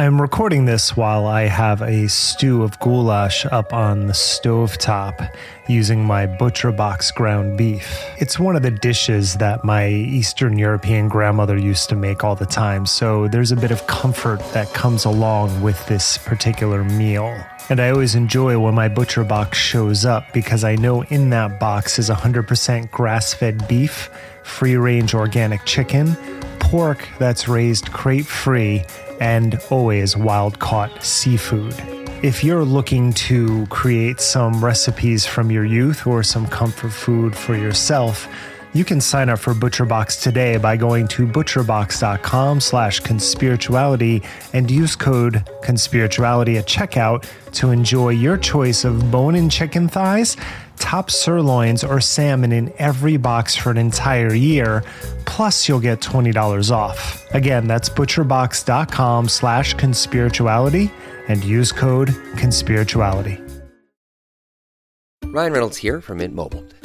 I'm recording this while I have a stew of goulash up on the stovetop using my butcher box ground beef. It's one of the dishes that my Eastern European grandmother used to make all the time, so there's a bit of comfort that comes along with this particular meal. And I always enjoy when my butcher box shows up because I know in that box is 100% grass fed beef, free range organic chicken, pork that's raised crate free, and always wild caught seafood. If you're looking to create some recipes from your youth or some comfort food for yourself, you can sign up for ButcherBox today by going to butcherbox.com slash conspirituality and use code conspirituality at checkout to enjoy your choice of bone-in chicken thighs, top sirloins, or salmon in every box for an entire year. Plus, you'll get $20 off. Again, that's butcherbox.com slash conspirituality and use code conspirituality. Ryan Reynolds here from Mint Mobile.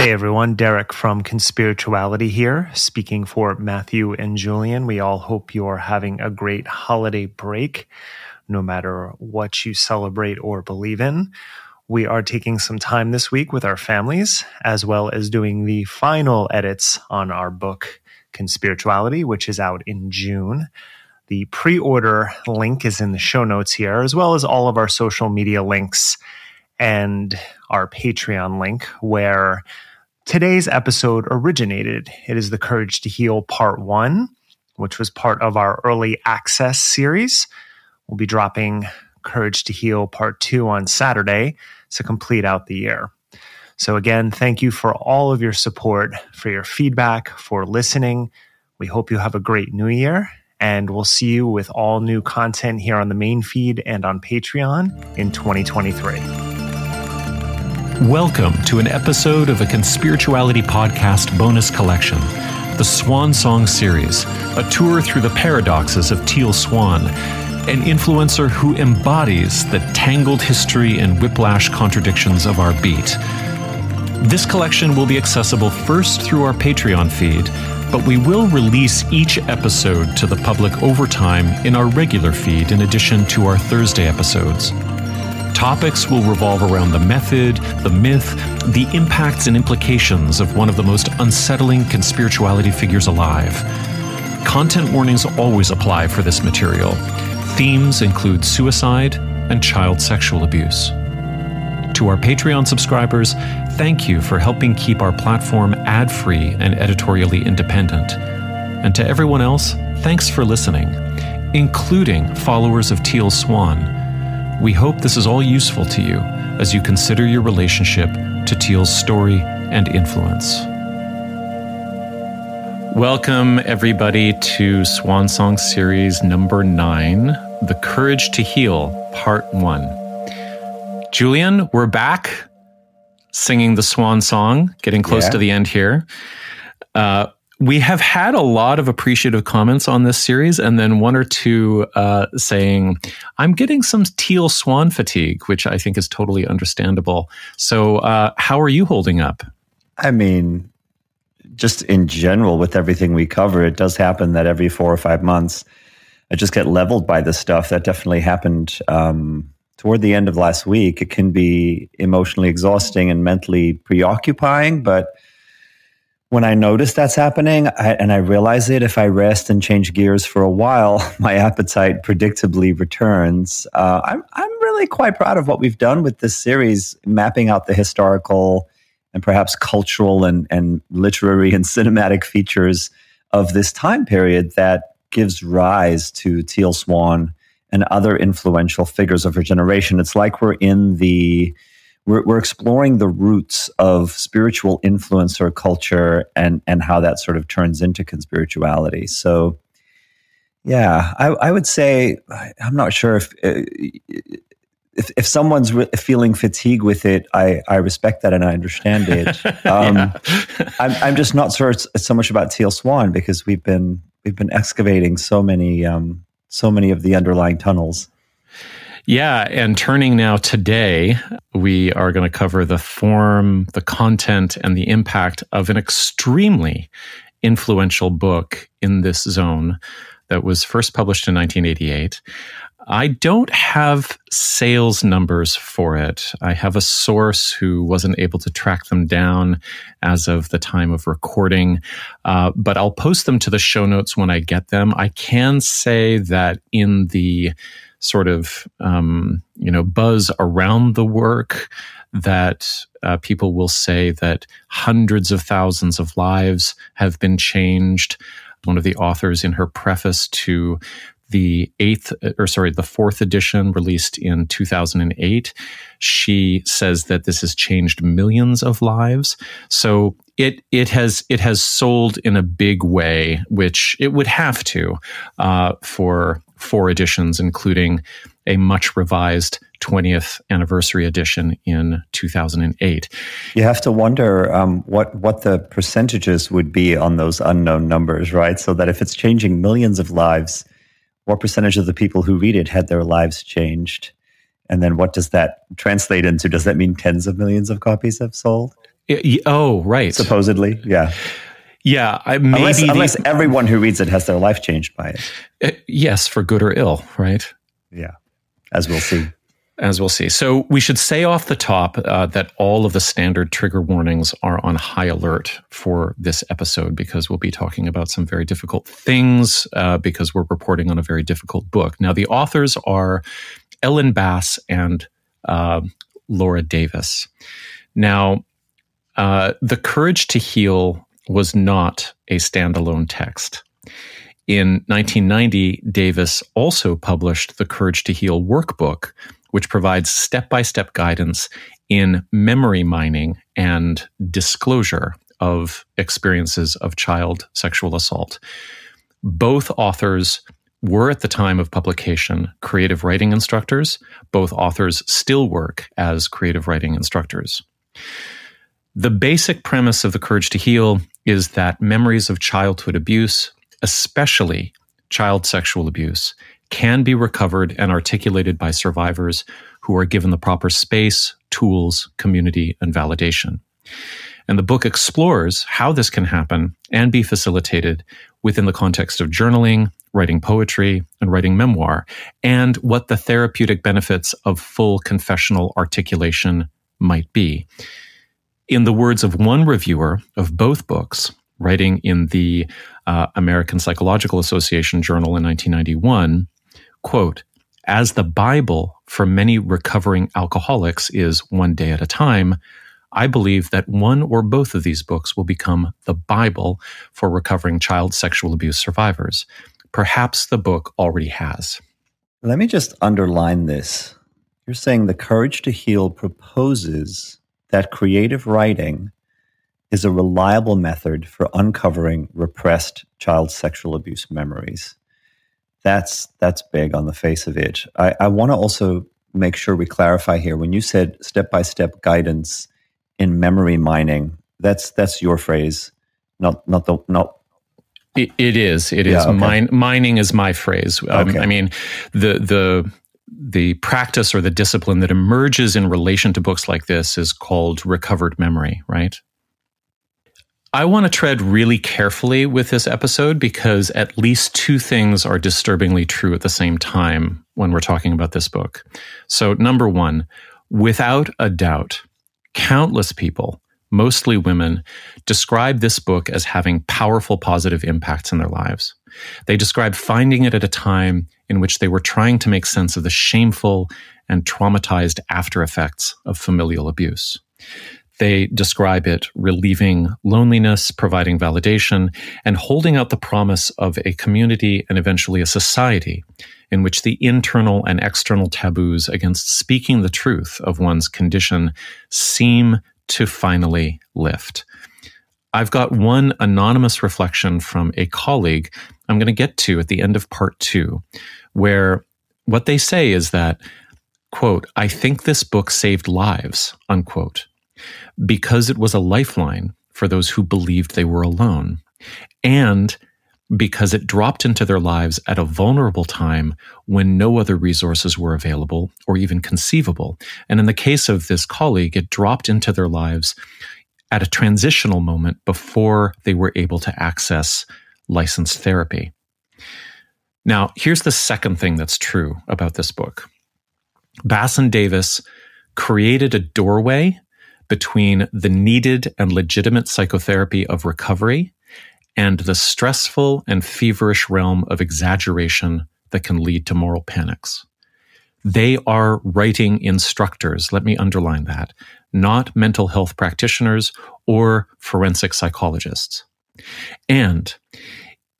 Hey everyone, Derek from Conspirituality here, speaking for Matthew and Julian. We all hope you're having a great holiday break, no matter what you celebrate or believe in. We are taking some time this week with our families, as well as doing the final edits on our book, Conspirituality, which is out in June. The pre order link is in the show notes here, as well as all of our social media links and our Patreon link, where today's episode originated. It is The Courage to Heal Part 1, which was part of our early access series. We'll be dropping Courage to Heal Part 2 on Saturday to complete out the year. So, again, thank you for all of your support, for your feedback, for listening. We hope you have a great new year, and we'll see you with all new content here on the main feed and on Patreon in 2023. Welcome to an episode of a Conspirituality Podcast bonus collection, the Swan Song Series, a tour through the paradoxes of Teal Swan, an influencer who embodies the tangled history and whiplash contradictions of our beat. This collection will be accessible first through our Patreon feed, but we will release each episode to the public over time in our regular feed in addition to our Thursday episodes. Topics will revolve around the method, the myth, the impacts and implications of one of the most unsettling conspirituality figures alive. Content warnings always apply for this material. Themes include suicide and child sexual abuse. To our Patreon subscribers, thank you for helping keep our platform ad free and editorially independent. And to everyone else, thanks for listening, including followers of Teal Swan. We hope this is all useful to you as you consider your relationship to Teal's story and influence. Welcome, everybody, to Swan Song Series number nine The Courage to Heal, Part One. Julian, we're back singing the Swan Song, getting close Yeah. to the end here. Uh, we have had a lot of appreciative comments on this series, and then one or two uh, saying, I'm getting some teal swan fatigue, which I think is totally understandable. So, uh, how are you holding up? I mean, just in general, with everything we cover, it does happen that every four or five months, I just get leveled by this stuff. That definitely happened um, toward the end of last week. It can be emotionally exhausting and mentally preoccupying, but when I notice that's happening I, and I realize it, if I rest and change gears for a while, my appetite predictably returns. Uh, I'm, I'm really quite proud of what we've done with this series, mapping out the historical and perhaps cultural and, and literary and cinematic features of this time period that gives rise to Teal Swan and other influential figures of her generation. It's like we're in the we're, we're exploring the roots of spiritual influencer culture and and how that sort of turns into conspirituality. So, yeah, I, I would say I'm not sure if. If, if someone's re- feeling fatigue with it, I, I respect that and I understand it. Um, I'm, I'm just not sure it's, it's, so much about Teal Swan because we've been we've been excavating so many um, so many of the underlying tunnels. Yeah, and turning now today, we are going to cover the form, the content, and the impact of an extremely influential book in this zone that was first published in 1988. I don't have sales numbers for it. I have a source who wasn't able to track them down as of the time of recording, uh, but I'll post them to the show notes when I get them. I can say that in the sort of um, you know buzz around the work that uh, people will say that hundreds of thousands of lives have been changed. One of the authors in her preface to the eighth, or sorry, the fourth edition released in 2008, she says that this has changed millions of lives. So it it has it has sold in a big way, which it would have to uh, for four editions, including a much revised 20th anniversary edition in 2008. You have to wonder um, what what the percentages would be on those unknown numbers, right? So that if it's changing millions of lives, what percentage of the people who read it had their lives changed? And then what does that translate into? Does that mean tens of millions of copies have sold? Oh, right. Supposedly, yeah. Yeah, I, maybe unless, the, unless, everyone who reads it has their life changed by it. Uh, yes, for good or ill, right? Yeah, as we'll see. As we'll see. So we should say off the top uh, that all of the standard trigger warnings are on high alert for this episode because we'll be talking about some very difficult things uh, because we're reporting on a very difficult book. Now, the authors are Ellen Bass and uh, Laura Davis. Now, uh, The Courage to Heal was not a standalone text. In 1990, Davis also published the Courage to Heal workbook, which provides step by step guidance in memory mining and disclosure of experiences of child sexual assault. Both authors were at the time of publication creative writing instructors. Both authors still work as creative writing instructors. The basic premise of The Courage to Heal is that memories of childhood abuse, especially child sexual abuse, can be recovered and articulated by survivors who are given the proper space, tools, community, and validation. And the book explores how this can happen and be facilitated within the context of journaling, writing poetry, and writing memoir, and what the therapeutic benefits of full confessional articulation might be. In the words of one reviewer of both books, writing in the uh, American Psychological Association journal in 1991, quote, as the Bible for many recovering alcoholics is one day at a time, I believe that one or both of these books will become the Bible for recovering child sexual abuse survivors. Perhaps the book already has. Let me just underline this. You're saying the courage to heal proposes that creative writing is a reliable method for uncovering repressed child sexual abuse memories. That's that's big on the face of it. I, I want to also make sure we clarify here. When you said step by step guidance in memory mining, that's that's your phrase, not not the not it, it is. It is. Yeah, okay. Mine, mining is my phrase. Um, okay. I mean, the the the practice or the discipline that emerges in relation to books like this is called recovered memory, right? I want to tread really carefully with this episode because at least two things are disturbingly true at the same time when we're talking about this book. So, number one, without a doubt, countless people mostly women, describe this book as having powerful positive impacts in their lives. They describe finding it at a time in which they were trying to make sense of the shameful and traumatized after effects of familial abuse. They describe it relieving loneliness, providing validation, and holding out the promise of a community and eventually a society in which the internal and external taboos against speaking the truth of one's condition seem to finally lift. I've got one anonymous reflection from a colleague I'm going to get to at the end of part two, where what they say is that, quote, I think this book saved lives, unquote, because it was a lifeline for those who believed they were alone. And because it dropped into their lives at a vulnerable time when no other resources were available or even conceivable. And in the case of this colleague, it dropped into their lives at a transitional moment before they were able to access licensed therapy. Now, here's the second thing that's true about this book Bass and Davis created a doorway between the needed and legitimate psychotherapy of recovery and the stressful and feverish realm of exaggeration that can lead to moral panics. They are writing instructors, let me underline that, not mental health practitioners or forensic psychologists. And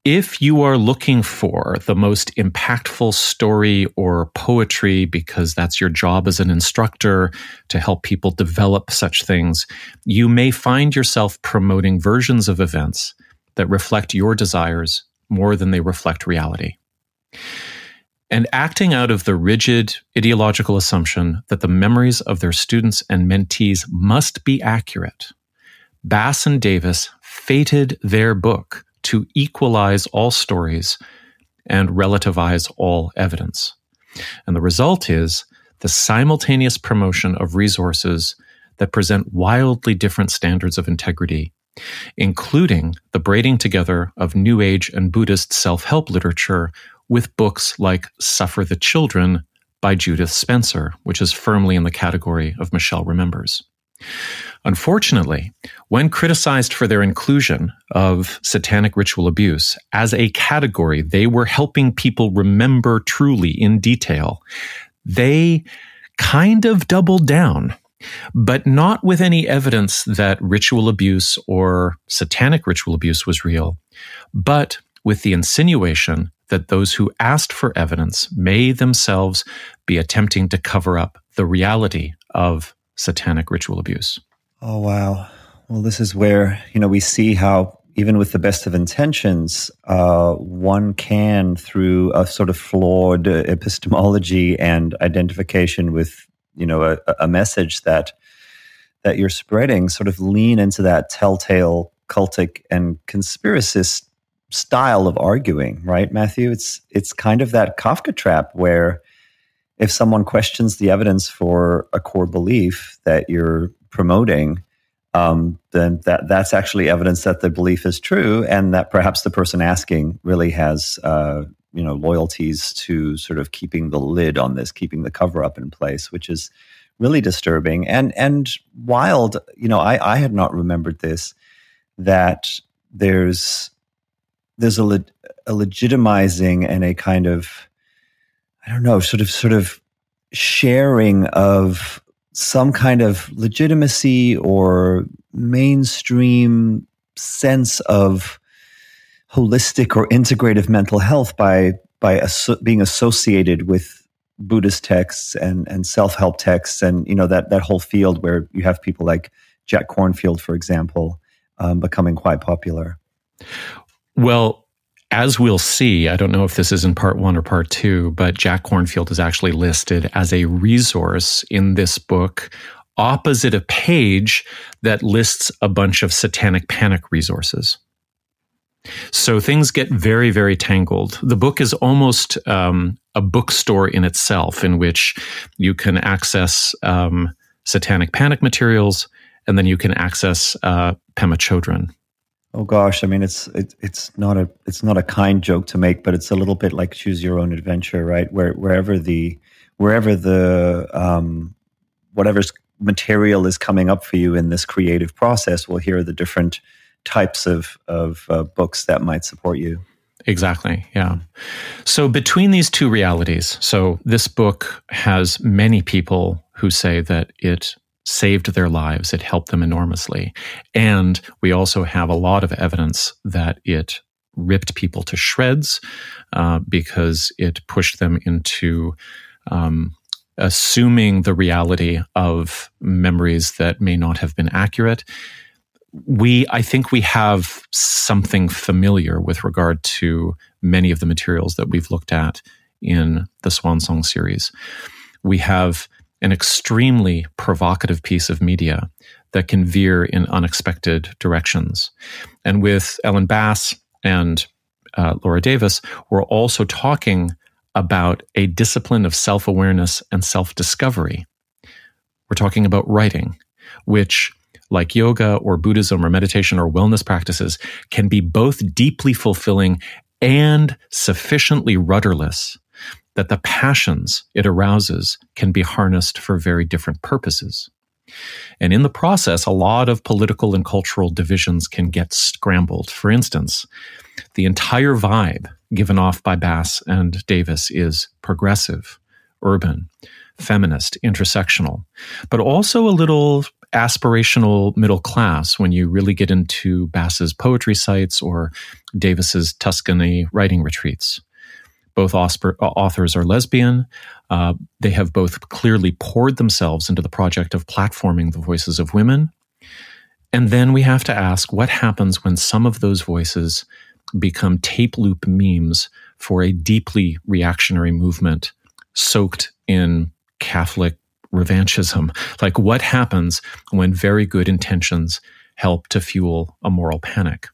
if you are looking for the most impactful story or poetry, because that's your job as an instructor to help people develop such things, you may find yourself promoting versions of events that reflect your desires more than they reflect reality. And acting out of the rigid ideological assumption that the memories of their students and mentees must be accurate, Bass and Davis fated their book to equalize all stories and relativize all evidence. And the result is the simultaneous promotion of resources that present wildly different standards of integrity including the braiding together of New Age and Buddhist self help literature with books like Suffer the Children by Judith Spencer, which is firmly in the category of Michelle Remembers. Unfortunately, when criticized for their inclusion of satanic ritual abuse as a category they were helping people remember truly in detail, they kind of doubled down but not with any evidence that ritual abuse or satanic ritual abuse was real, but with the insinuation that those who asked for evidence may themselves be attempting to cover up the reality of satanic ritual abuse. Oh, wow. Well, this is where, you know, we see how even with the best of intentions, uh, one can, through a sort of flawed epistemology and identification with you know a, a message that that you're spreading sort of lean into that telltale cultic and conspiracist style of arguing right matthew it's it's kind of that kafka trap where if someone questions the evidence for a core belief that you're promoting um, then that that's actually evidence that the belief is true and that perhaps the person asking really has uh, you know loyalties to sort of keeping the lid on this, keeping the cover up in place, which is really disturbing and and wild. You know, I I had not remembered this that there's there's a, le- a legitimizing and a kind of I don't know, sort of sort of sharing of some kind of legitimacy or mainstream sense of holistic or integrative mental health by by aso- being associated with Buddhist texts and and self help texts and you know that that whole field where you have people like Jack Kornfield, for example, um, becoming quite popular. Well, as we'll see, I don't know if this is in part one or part two, but Jack Kornfield is actually listed as a resource in this book opposite a page that lists a bunch of satanic panic resources. So things get very, very tangled. The book is almost um, a bookstore in itself, in which you can access um, satanic panic materials, and then you can access uh, Pema Chodron. Oh gosh, I mean, it's it, it's not a it's not a kind joke to make, but it's a little bit like choose your own adventure, right? Where wherever the wherever the um, whatever's material is coming up for you in this creative process, well, here are the different types of, of uh, books that might support you. Exactly. Yeah. So between these two realities, so this book has many people who say that it saved their lives, it helped them enormously. And we also have a lot of evidence that it ripped people to shreds uh, because it pushed them into um, assuming the reality of memories that may not have been accurate. We, I think we have something familiar with regard to many of the materials that we've looked at in the Swan Song series. We have an extremely provocative piece of media that can veer in unexpected directions. And with Ellen Bass and uh, Laura Davis, we're also talking about a discipline of self awareness and self discovery. We're talking about writing, which, like yoga or Buddhism or meditation or wellness practices, can be both deeply fulfilling and sufficiently rudderless that the passions it arouses can be harnessed for very different purposes. And in the process, a lot of political and cultural divisions can get scrambled. For instance, the entire vibe given off by Bass and Davis is progressive, urban, feminist, intersectional, but also a little aspirational middle class when you really get into Bass's poetry sites or Davis's Tuscany writing retreats. Both authors are lesbian. Uh, they have both clearly poured themselves into the project of platforming the voices of women. And then we have to ask what happens when some of those voices become tape loop memes for a deeply reactionary movement soaked in Catholic revanchism. Like, what happens when very good intentions help to fuel a moral panic?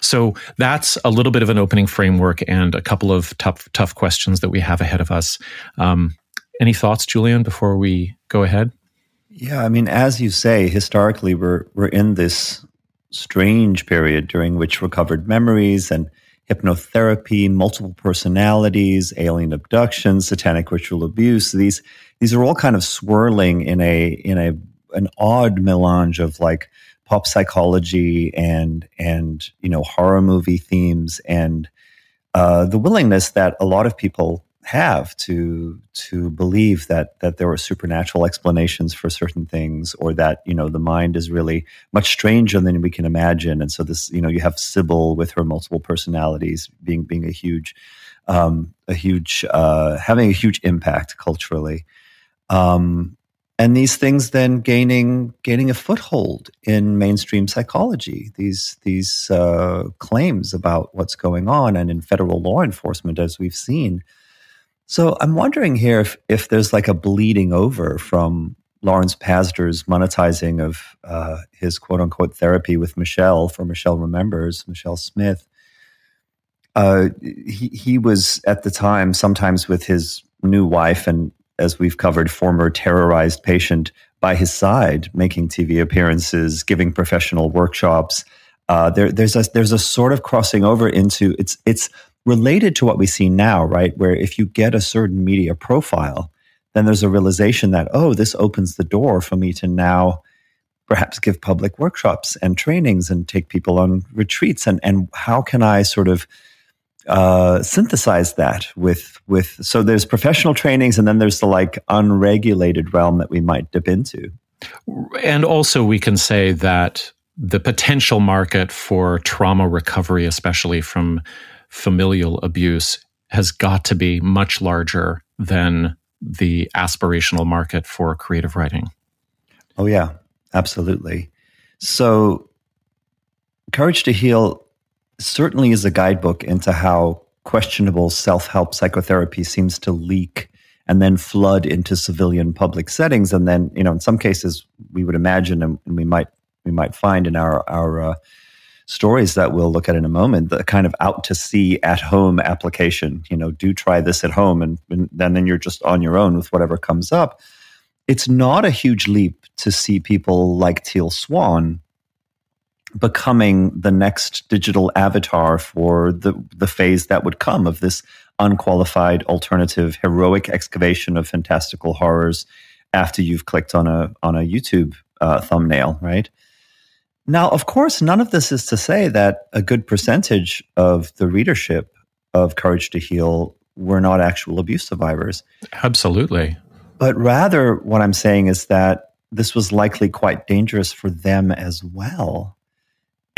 So that's a little bit of an opening framework and a couple of tough, tough questions that we have ahead of us. Um, any thoughts, Julian, before we go ahead? Yeah, I mean, as you say, historically, we're we're in this strange period during which recovered memories and hypnotherapy, multiple personalities, alien abduction, satanic ritual abuse. These these are all kind of swirling in a in a an odd melange of like pop psychology and and you know horror movie themes and uh, the willingness that a lot of people have to to believe that that there are supernatural explanations for certain things or that you know the mind is really much stranger than we can imagine. And so this you know you have Sybil with her multiple personalities being being a huge um, a huge uh, having a huge impact culturally. Um, and these things then gaining gaining a foothold in mainstream psychology these these uh, claims about what's going on and in federal law enforcement as we've seen so I'm wondering here if, if there's like a bleeding over from Lawrence Pazder's monetizing of uh, his quote unquote therapy with Michelle for Michelle Remembers, Michelle Smith. Uh, he, he was at the time sometimes with his new wife and as we've covered, former terrorized patient by his side, making TV appearances, giving professional workshops. Uh, there, there's a there's a sort of crossing over into it's it's related to what we see now, right? Where if you get a certain media profile, then there's a realization that, oh, this opens the door for me to now perhaps give public workshops and trainings and take people on retreats. And, and how can I sort of uh, synthesize that with, with, so there's professional trainings and then there's the like unregulated realm that we might dip into. And also, we can say that the potential market for trauma recovery, especially from familial abuse has got to be much larger than the aspirational market for creative writing. Oh, yeah, absolutely. So, Courage to Heal certainly is a guidebook into how questionable self help psychotherapy seems to leak and then flood into civilian public settings. And then, you know, in some cases, we would imagine and we might we might find in our our uh, stories that we'll look at in a moment, the kind of out to sea at home application. You know, do try this at home, and, and then then you're just on your own with whatever comes up. It's not a huge leap to see people like Teal Swan becoming the next digital avatar for the the phase that would come of this unqualified alternative heroic excavation of fantastical horrors after you've clicked on a on a YouTube uh, thumbnail, right? Now, of course, none of this is to say that a good percentage of the readership of Courage to Heal were not actual abuse survivors. Absolutely. But rather, what I'm saying is that this was likely quite dangerous for them as well.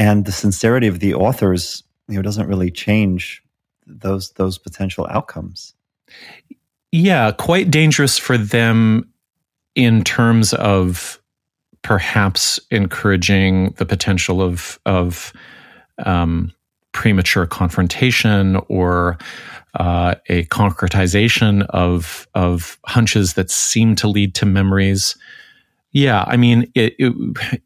And the sincerity of the authors, you know, doesn't really change those those potential outcomes. Yeah, quite dangerous for them in terms of perhaps encouraging the potential of of um, premature confrontation or uh, a concretization of of hunches that seem to lead to memories. Yeah, I mean, it, it,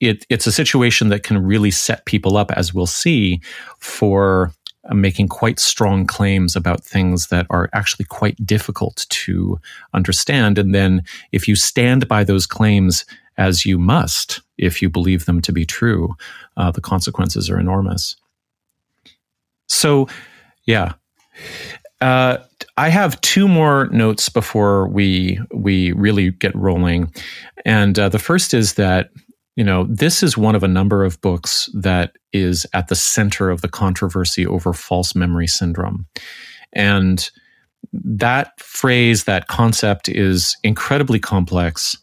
it, it's a situation that can really set people up, as we'll see, for uh, making quite strong claims about things that are actually quite difficult to understand. And then, if you stand by those claims as you must, if you believe them to be true, uh, the consequences are enormous. So, yeah. Uh, I have two more notes before we we really get rolling, and uh, the first is that you know this is one of a number of books that is at the center of the controversy over false memory syndrome, and that phrase, that concept, is incredibly complex.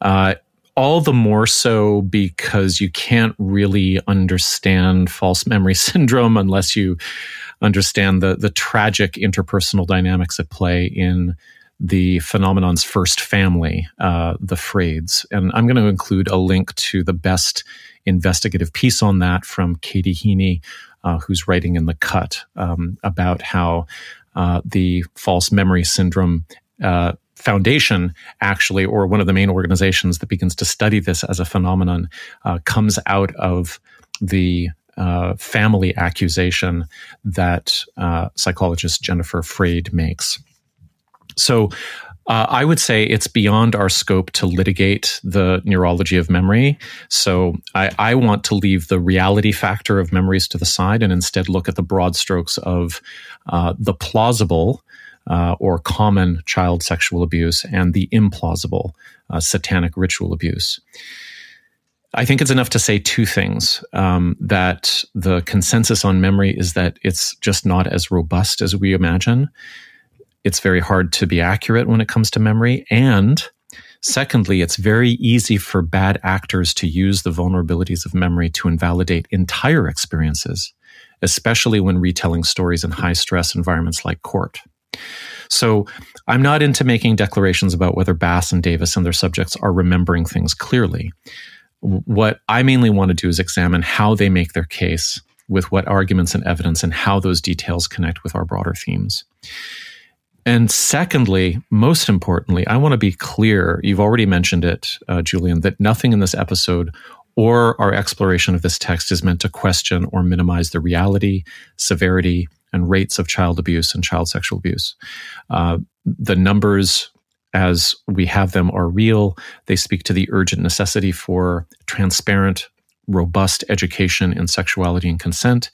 Uh, all the more so because you can't really understand false memory syndrome unless you understand the the tragic interpersonal dynamics at play in the phenomenon's first family, uh, the Freyds. And I'm going to include a link to the best investigative piece on that from Katie Heaney, uh, who's writing in The Cut um, about how uh, the false memory syndrome uh, foundation actually or one of the main organizations that begins to study this as a phenomenon uh, comes out of the uh, family accusation that uh, psychologist Jennifer Freyd makes so uh, I would say it's beyond our scope to litigate the neurology of memory. So I, I, want to leave the reality factor of memories to the side and instead look at the broad strokes of uh, the plausible uh, or common child sexual abuse and the implausible uh, satanic ritual abuse. I think it's enough to say two things um, that the consensus on memory is that it's just not as robust as we imagine. It's very hard to be accurate when it comes to memory. And secondly, it's very easy for bad actors to use the vulnerabilities of memory to invalidate entire experiences, especially when retelling stories in high stress environments like court. So I'm not into making declarations about whether Bass and Davis and their subjects are remembering things clearly. What I mainly want to do is examine how they make their case with what arguments and evidence and how those details connect with our broader themes. And secondly, most importantly, I want to be clear. You've already mentioned it, uh, Julian, that nothing in this episode or our exploration of this text is meant to question or minimize the reality, severity, and rates of child abuse and child sexual abuse. Uh, the numbers, as we have them, are real. They speak to the urgent necessity for transparent, robust education in sexuality and consent,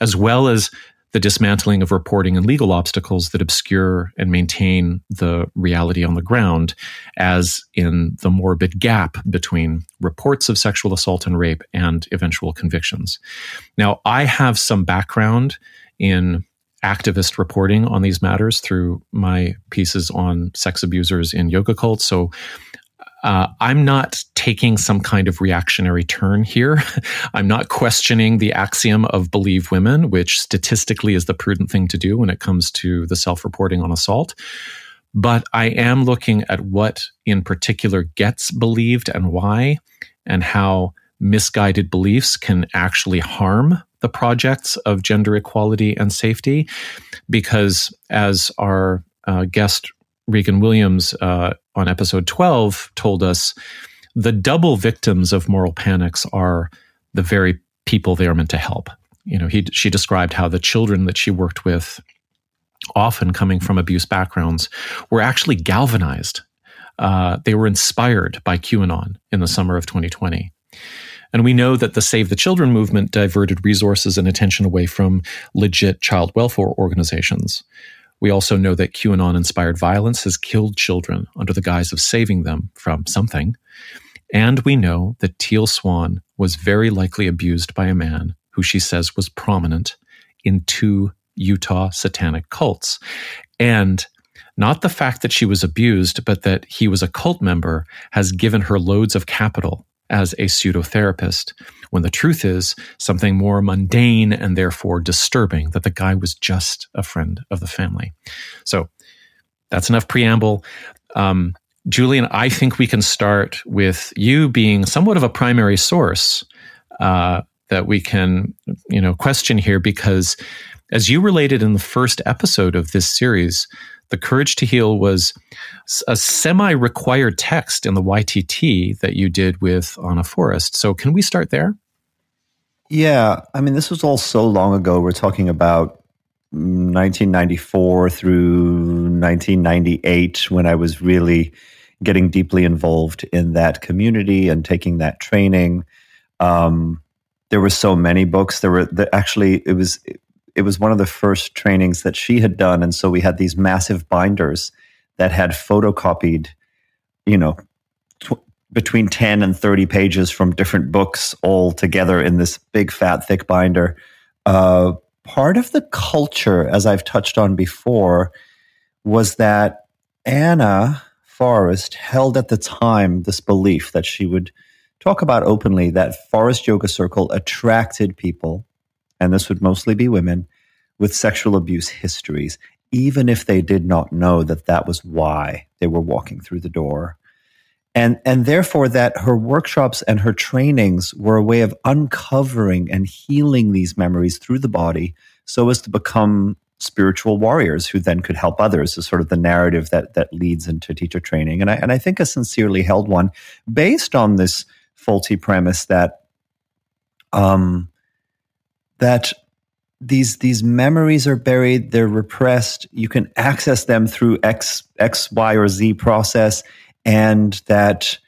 as well as the dismantling of reporting and legal obstacles that obscure and maintain the reality on the ground, as in the morbid gap between reports of sexual assault and rape and eventual convictions. Now, I have some background in activist reporting on these matters through my pieces on sex abusers in yoga cults. So uh, I'm not taking some kind of reactionary turn here. I'm not questioning the axiom of believe women, which statistically is the prudent thing to do when it comes to the self reporting on assault. But I am looking at what in particular gets believed and why, and how misguided beliefs can actually harm the projects of gender equality and safety. Because as our uh, guest Regan Williams uh, on episode 12 told us, the double victims of moral panics are the very people they are meant to help. You know, he, she described how the children that she worked with, often coming from abuse backgrounds, were actually galvanized. Uh, they were inspired by QAnon in the summer of 2020. And we know that the Save the Children movement diverted resources and attention away from legit child welfare organizations. We also know that QAnon inspired violence has killed children under the guise of saving them from something. And we know that Teal Swan was very likely abused by a man who she says was prominent in two Utah satanic cults. And not the fact that she was abused, but that he was a cult member has given her loads of capital as a pseudotherapist, when the truth is something more mundane and therefore disturbing that the guy was just a friend of the family. So that's enough preamble. Um, Julian, I think we can start with you being somewhat of a primary source uh, that we can, you know, question here because, as you related in the first episode of this series, the Courage to Heal was a semi required text in the YTT that you did with Anna Forrest. So, can we start there? Yeah. I mean, this was all so long ago. We're talking about 1994 through 1998 when I was really getting deeply involved in that community and taking that training. Um, there were so many books. There were the, actually it was it was one of the first trainings that she had done. And so we had these massive binders that had photocopied, you know, tw- between 10 and 30 pages from different books all together in this big, fat, thick binder. Uh, part of the culture, as I've touched on before, was that Anna Forrest held at the time this belief that she would talk about openly that Forrest Yoga Circle attracted people and this would mostly be women, with sexual abuse histories, even if they did not know that that was why they were walking through the door. And, and therefore, that her workshops and her trainings were a way of uncovering and healing these memories through the body so as to become spiritual warriors who then could help others is sort of the narrative that that leads into teacher training. And I and I think a sincerely held one based on this faulty premise that um, that these these memories are buried they're repressed you can access them through x x y or z process and that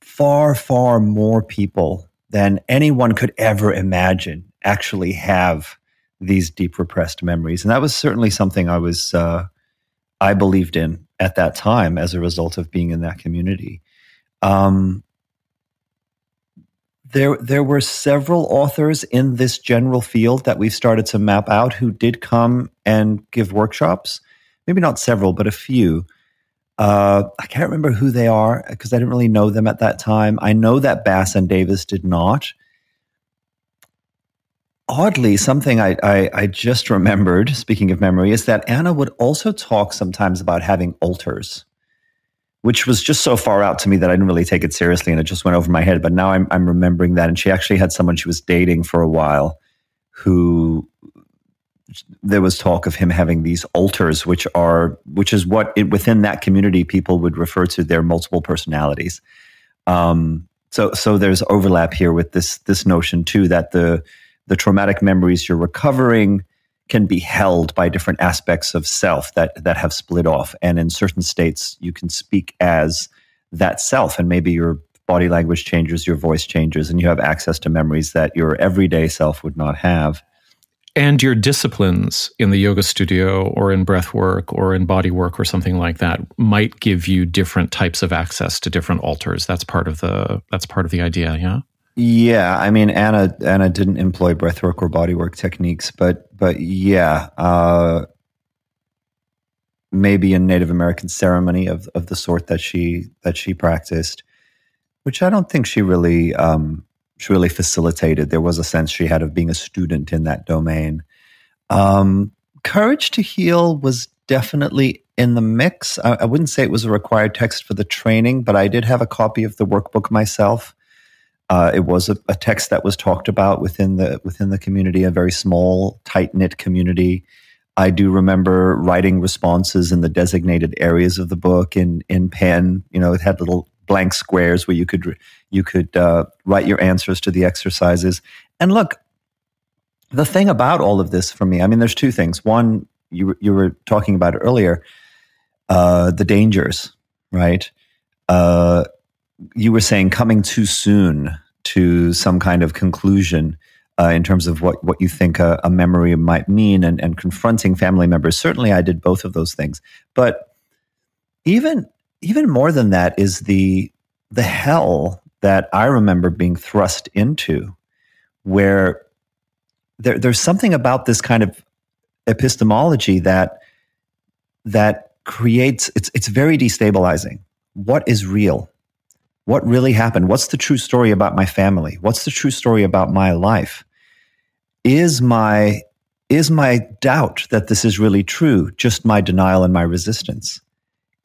far far more people than anyone could ever imagine actually have these deep repressed memories. And that was certainly something i was uh, i believed in at that time as a result of being in that community. Um, there there were several authors in this general field that we've started to map out who did come and give workshops. Maybe not several, but a few. Uh, I can't remember who they are because I didn't really know them at that time. I know that Bass and Davis did not. Oddly, something I, I, I just remembered, speaking of memory, is that Anna would also talk sometimes about having altars which was just so far out to me that I didn't really take it seriously and it just went over my head. But now I'm, I'm remembering that. And she actually had someone she was dating for a while who there was talk of him having these alters, which are, which is what it, within that community people would refer to their multiple personalities. Um, so, so there's overlap here with this, this notion too, that the, the traumatic memories you're recovering, can be held by different aspects of self that that have split off. And in certain states you can speak as that self and maybe your body language changes your voice changes and you have access to memories that your everyday self would not have. And your disciplines in the yoga studio or in breath work or in body work or something like that might give you different types of access to different alters. That's part of the that's part of the idea yeah yeah, I mean Anna Anna didn't employ breathwork or bodywork techniques, but but yeah, uh, maybe a Native American ceremony of of the sort that she that she practiced, which I don't think she really um, she really facilitated. There was a sense she had of being a student in that domain. Um, Courage to Heal was definitely in the mix. I, I wouldn't say it was a required text for the training, but I did have a copy of the workbook myself. Uh, it was a, a, text that was talked about within the within the community, a very small, tight knit community. I do remember writing responses in the designated areas of the book in in pen. You know, it had little blank squares where you could you could uh, write your answers to the exercises. And look, the thing about all of this for me, I mean, there's two things. One, you you were talking about earlier, uh, the dangers, right? Uh, you were saying coming too soon to some kind of conclusion uh, in terms of what, what you think a, a memory might mean and, and confronting family members. Certainly, I did both of those things. But even even more than that is the the hell that I remember being thrust into, where there, there's something about this kind of epistemology that that creates it's it's very destabilizing. What is real? What really happened? What's the true story about my family? What's the true story about my life? Is my is my doubt that this is really true just my denial and my resistance?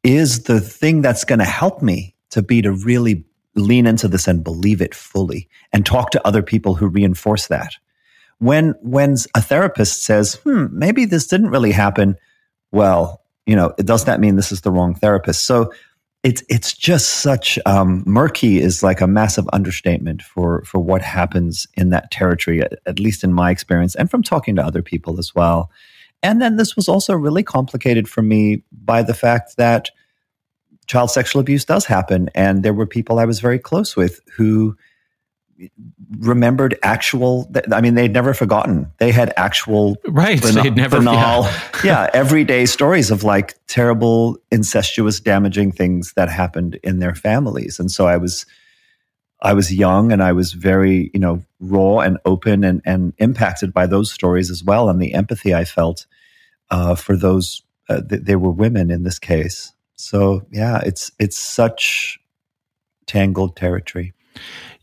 Is the thing that's going to help me to be to really lean into this and believe it fully and talk to other people who reinforce that? When when a therapist says, "Hmm, maybe this didn't really happen," well, you know, does that mean this is the wrong therapist? So it's it's just such um, murky is like a massive understatement for for what happens in that territory, at, at least in my experience, and from talking to other people as well. And then this was also really complicated for me by the fact that child sexual abuse does happen, and there were people I was very close with who remembered actual i mean they'd never forgotten. They had actual right banal, they'd never banal, yeah. yeah everyday stories of like terrible incestuous damaging things that happened in their families. And so i was i was young and i was very you know raw and open and and impacted by those stories as well and the empathy i felt uh, for those uh, th- they were women in this case. So yeah it's it's such tangled territory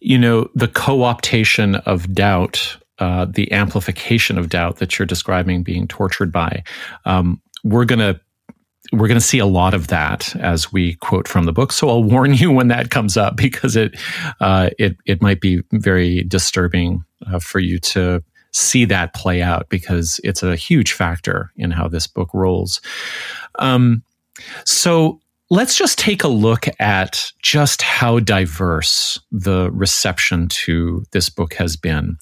you know, the co optation of doubt, uh, the amplification of doubt that you're describing being tortured by, um, we're going to we're going to see a lot of that as we quote from the book. So I'll warn you when that comes up because it uh, it it might be very disturbing uh, for you to see that play out because it's a huge factor in how this book rolls. Um, so Let's just take a look at just how diverse the reception to this book has been.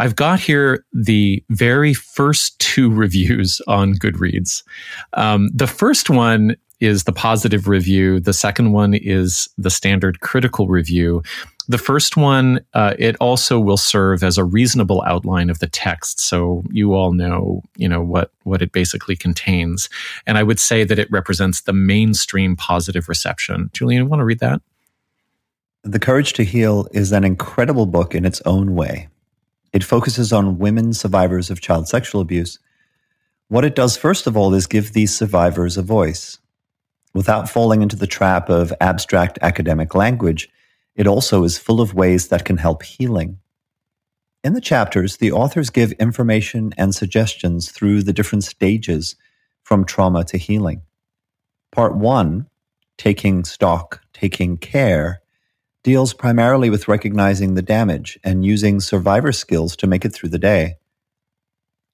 I've got here the very first two reviews on Goodreads. Um, the first one is the positive review, the second one is the standard critical review. The first one, uh, it also will serve as a reasonable outline of the text, so you all know, you know what what it basically contains. And I would say that it represents the mainstream positive reception. Julian, you want to read that? The Courage to Heal is an incredible book in its own way. It focuses on women survivors of child sexual abuse. What it does, first of all, is give these survivors a voice. Without falling into the trap of abstract academic language, it also is full of ways that can help healing. In the chapters, the authors give information and suggestions through the different stages from trauma to healing. Part one, Taking Stock, Taking Care, deals primarily with recognizing the damage and using survivor skills to make it through the day.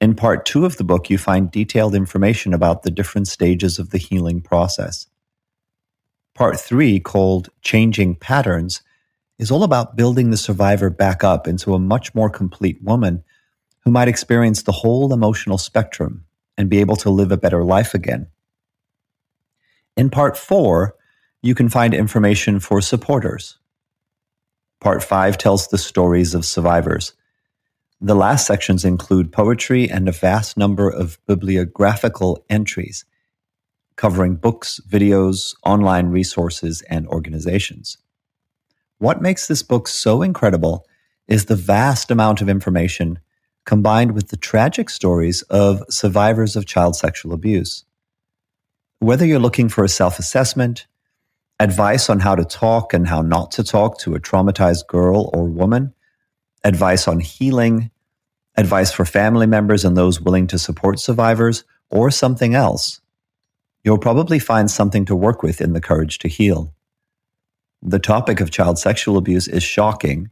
In part two of the book, you find detailed information about the different stages of the healing process. Part three, called Changing Patterns, is all about building the survivor back up into a much more complete woman who might experience the whole emotional spectrum and be able to live a better life again. In part four, you can find information for supporters. Part five tells the stories of survivors. The last sections include poetry and a vast number of bibliographical entries covering books, videos, online resources, and organizations. What makes this book so incredible is the vast amount of information combined with the tragic stories of survivors of child sexual abuse. Whether you're looking for a self assessment, advice on how to talk and how not to talk to a traumatized girl or woman, advice on healing, advice for family members and those willing to support survivors, or something else, you'll probably find something to work with in the courage to heal. The topic of child sexual abuse is shocking,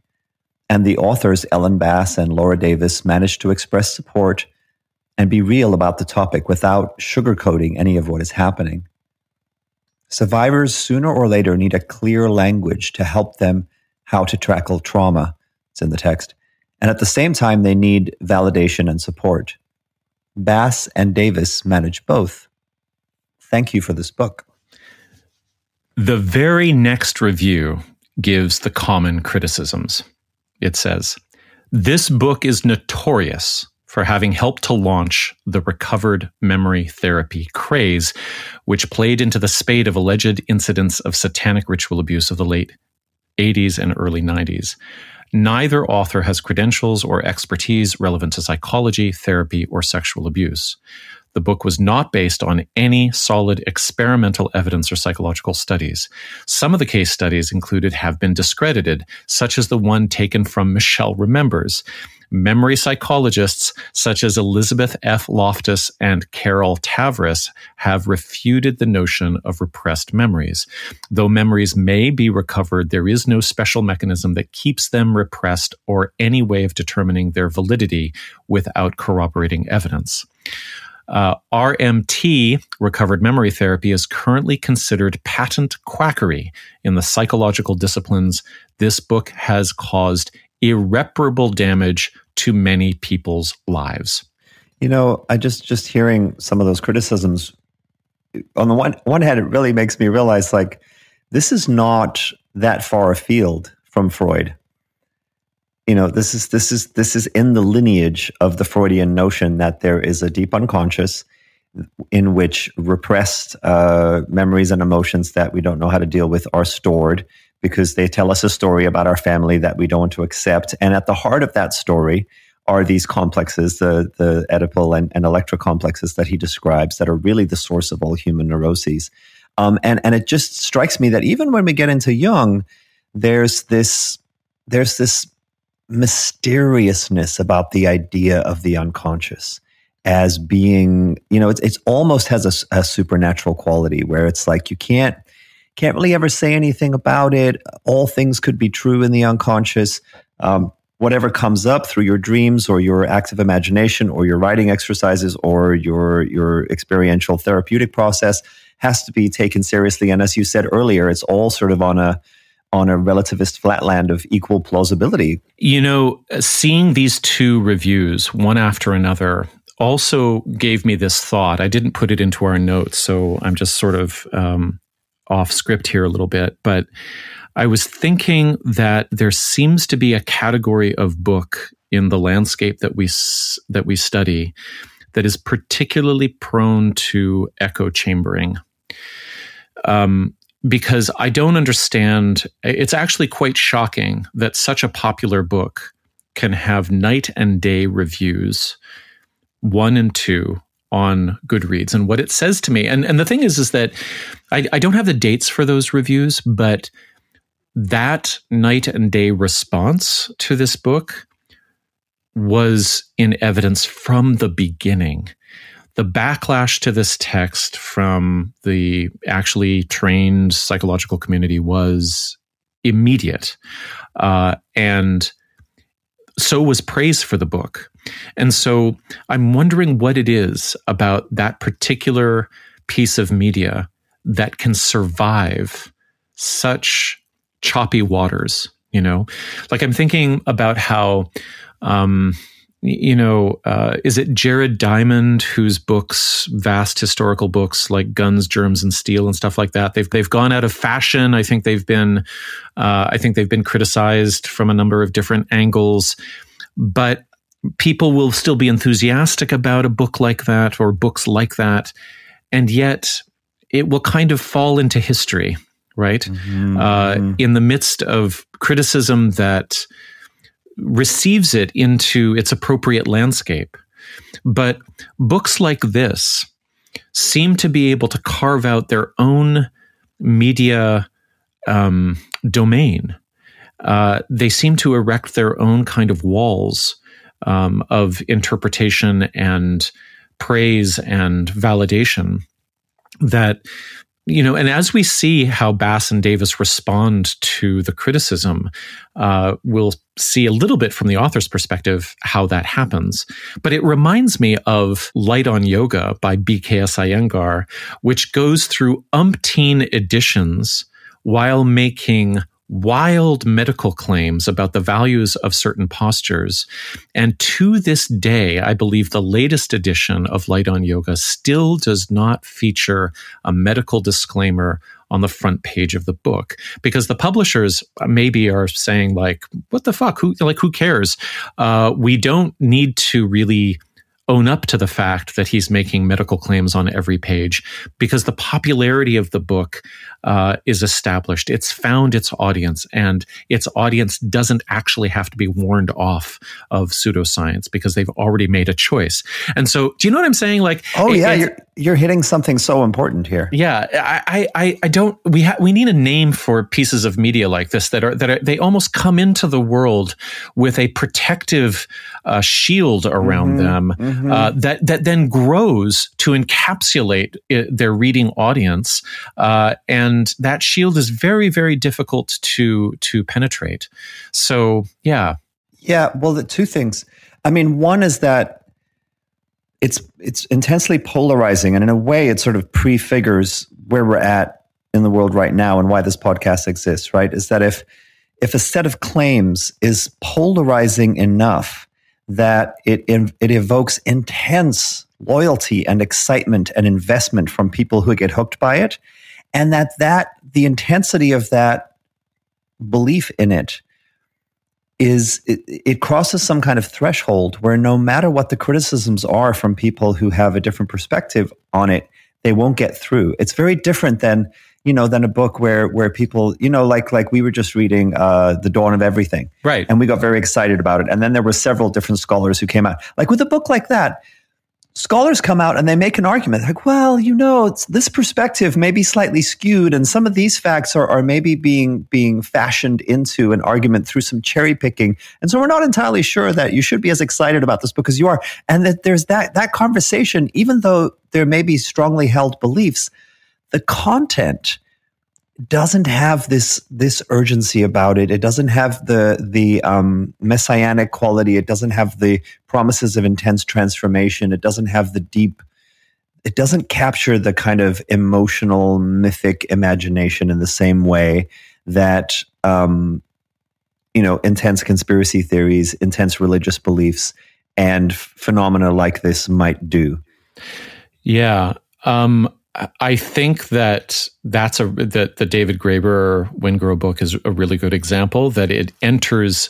and the authors Ellen Bass and Laura Davis managed to express support and be real about the topic without sugarcoating any of what is happening. Survivors sooner or later need a clear language to help them how to tackle trauma. It's in the text. And at the same time, they need validation and support. Bass and Davis manage both. Thank you for this book. The very next review gives the common criticisms. It says, This book is notorious for having helped to launch the recovered memory therapy craze, which played into the spate of alleged incidents of satanic ritual abuse of the late 80s and early 90s. Neither author has credentials or expertise relevant to psychology, therapy, or sexual abuse. The book was not based on any solid experimental evidence or psychological studies. Some of the case studies included have been discredited, such as the one taken from Michelle Remembers. Memory psychologists such as Elizabeth F. Loftus and Carol Tavris have refuted the notion of repressed memories. Though memories may be recovered, there is no special mechanism that keeps them repressed or any way of determining their validity without corroborating evidence. Uh, RMT, recovered memory therapy, is currently considered patent quackery in the psychological disciplines. This book has caused irreparable damage to many people's lives. You know, I just just hearing some of those criticisms. On the one one hand, it really makes me realize like this is not that far afield from Freud you know this is this is this is in the lineage of the freudian notion that there is a deep unconscious in which repressed uh, memories and emotions that we don't know how to deal with are stored because they tell us a story about our family that we don't want to accept. And at the heart of that story are these complexes the the oedipal and, and electra complexes that he describes that are really the source of all human neuroses. Um, and and it just strikes me that even when we get into Jung there's this there's this mysteriousness about the idea of the unconscious as being, you know, it's, it's almost has a, a supernatural quality where it's like you can't can't really ever say anything about it. All things could be true in the unconscious. Um, whatever comes up through your dreams or your active imagination or your writing exercises or your your experiential therapeutic process has to be taken seriously. And as you said earlier, it's all sort of on a on a relativist flatland of equal plausibility. You know, seeing these two reviews, one after another, also gave me this thought. I didn't put it into our notes, so I'm just sort of um, off script here a little bit. But I was thinking that there seems to be a category of book in the landscape that we that we study that is particularly prone to echo chambering. Um, because I don't understand. It's actually quite shocking that such a popular book can have night and day reviews, one and two on Goodreads. And what it says to me, and, and the thing is, is that I, I don't have the dates for those reviews, but that night and day response to this book was in evidence from the beginning the backlash to this text from the actually trained psychological community was immediate. Uh, and so was praise for the book. And so I'm wondering what it is about that particular piece of media that can survive such choppy waters, you know? Like I'm thinking about how um, you know, uh, is it Jared Diamond whose books, vast historical books like Guns, Germs, and Steel and stuff like that, they've they've gone out of fashion. I think they've been, uh, I think they've been criticized from a number of different angles, but people will still be enthusiastic about a book like that or books like that, and yet it will kind of fall into history, right? Mm-hmm. Uh, in the midst of criticism that receives it into its appropriate landscape. But books like this seem to be able to carve out their own media um, domain. Uh, they seem to erect their own kind of walls um, of interpretation and praise and validation that you know, and as we see how Bass and Davis respond to the criticism, uh, we'll see a little bit from the author's perspective how that happens. But it reminds me of Light on Yoga by BKS Iyengar, which goes through umpteen editions while making wild medical claims about the values of certain postures. And to this day, I believe the latest edition of Light on Yoga still does not feature a medical disclaimer on the front page of the book. Because the publishers maybe are saying like what the fuck? Who like who cares? Uh, we don't need to really own up to the fact that he's making medical claims on every page because the popularity of the book uh, is established. It's found its audience, and its audience doesn't actually have to be warned off of pseudoscience because they've already made a choice. And so, do you know what I'm saying? Like, oh yeah, you're you're hitting something so important here. Yeah, I I, I don't. We ha- we need a name for pieces of media like this that are that are they almost come into the world with a protective uh, shield around mm-hmm, them mm-hmm. Uh, that that then grows to encapsulate it, their reading audience uh, and that shield is very very difficult to to penetrate. So yeah. Yeah well the two things. I mean one is that it's it's intensely polarizing and in a way it sort of prefigures where we're at in the world right now and why this podcast exists right? Is that if if a set of claims is polarizing enough that it it evokes intense loyalty and excitement and investment from people who get hooked by it and that that the intensity of that belief in it is it, it, crosses some kind of threshold where no matter what the criticisms are from people who have a different perspective on it they won't get through. It's very different than you know than a book where where people you know like like we were just reading uh the dawn of everything. Right. And we got very excited about it. And then there were several different scholars who came out. Like with a book like that scholars come out and they make an argument. Like, well, you know, this perspective may be slightly skewed, and some of these facts are, are maybe being being fashioned into an argument through some cherry picking. And so we're not entirely sure that you should be as excited about this book as you are. And that there's that that conversation, even though there may be strongly held beliefs, the content doesn't have this this urgency about it. It doesn't have the the um, messianic quality. It doesn't have the promises of intense transformation. It doesn't have the deep. It doesn't capture the kind of emotional, mythic imagination in the same way that um, you know intense conspiracy theories, intense religious beliefs, and phenomena like this might do. Yeah. Um, I think that that's a that the David Graeber Wengrow book is a really good example that it enters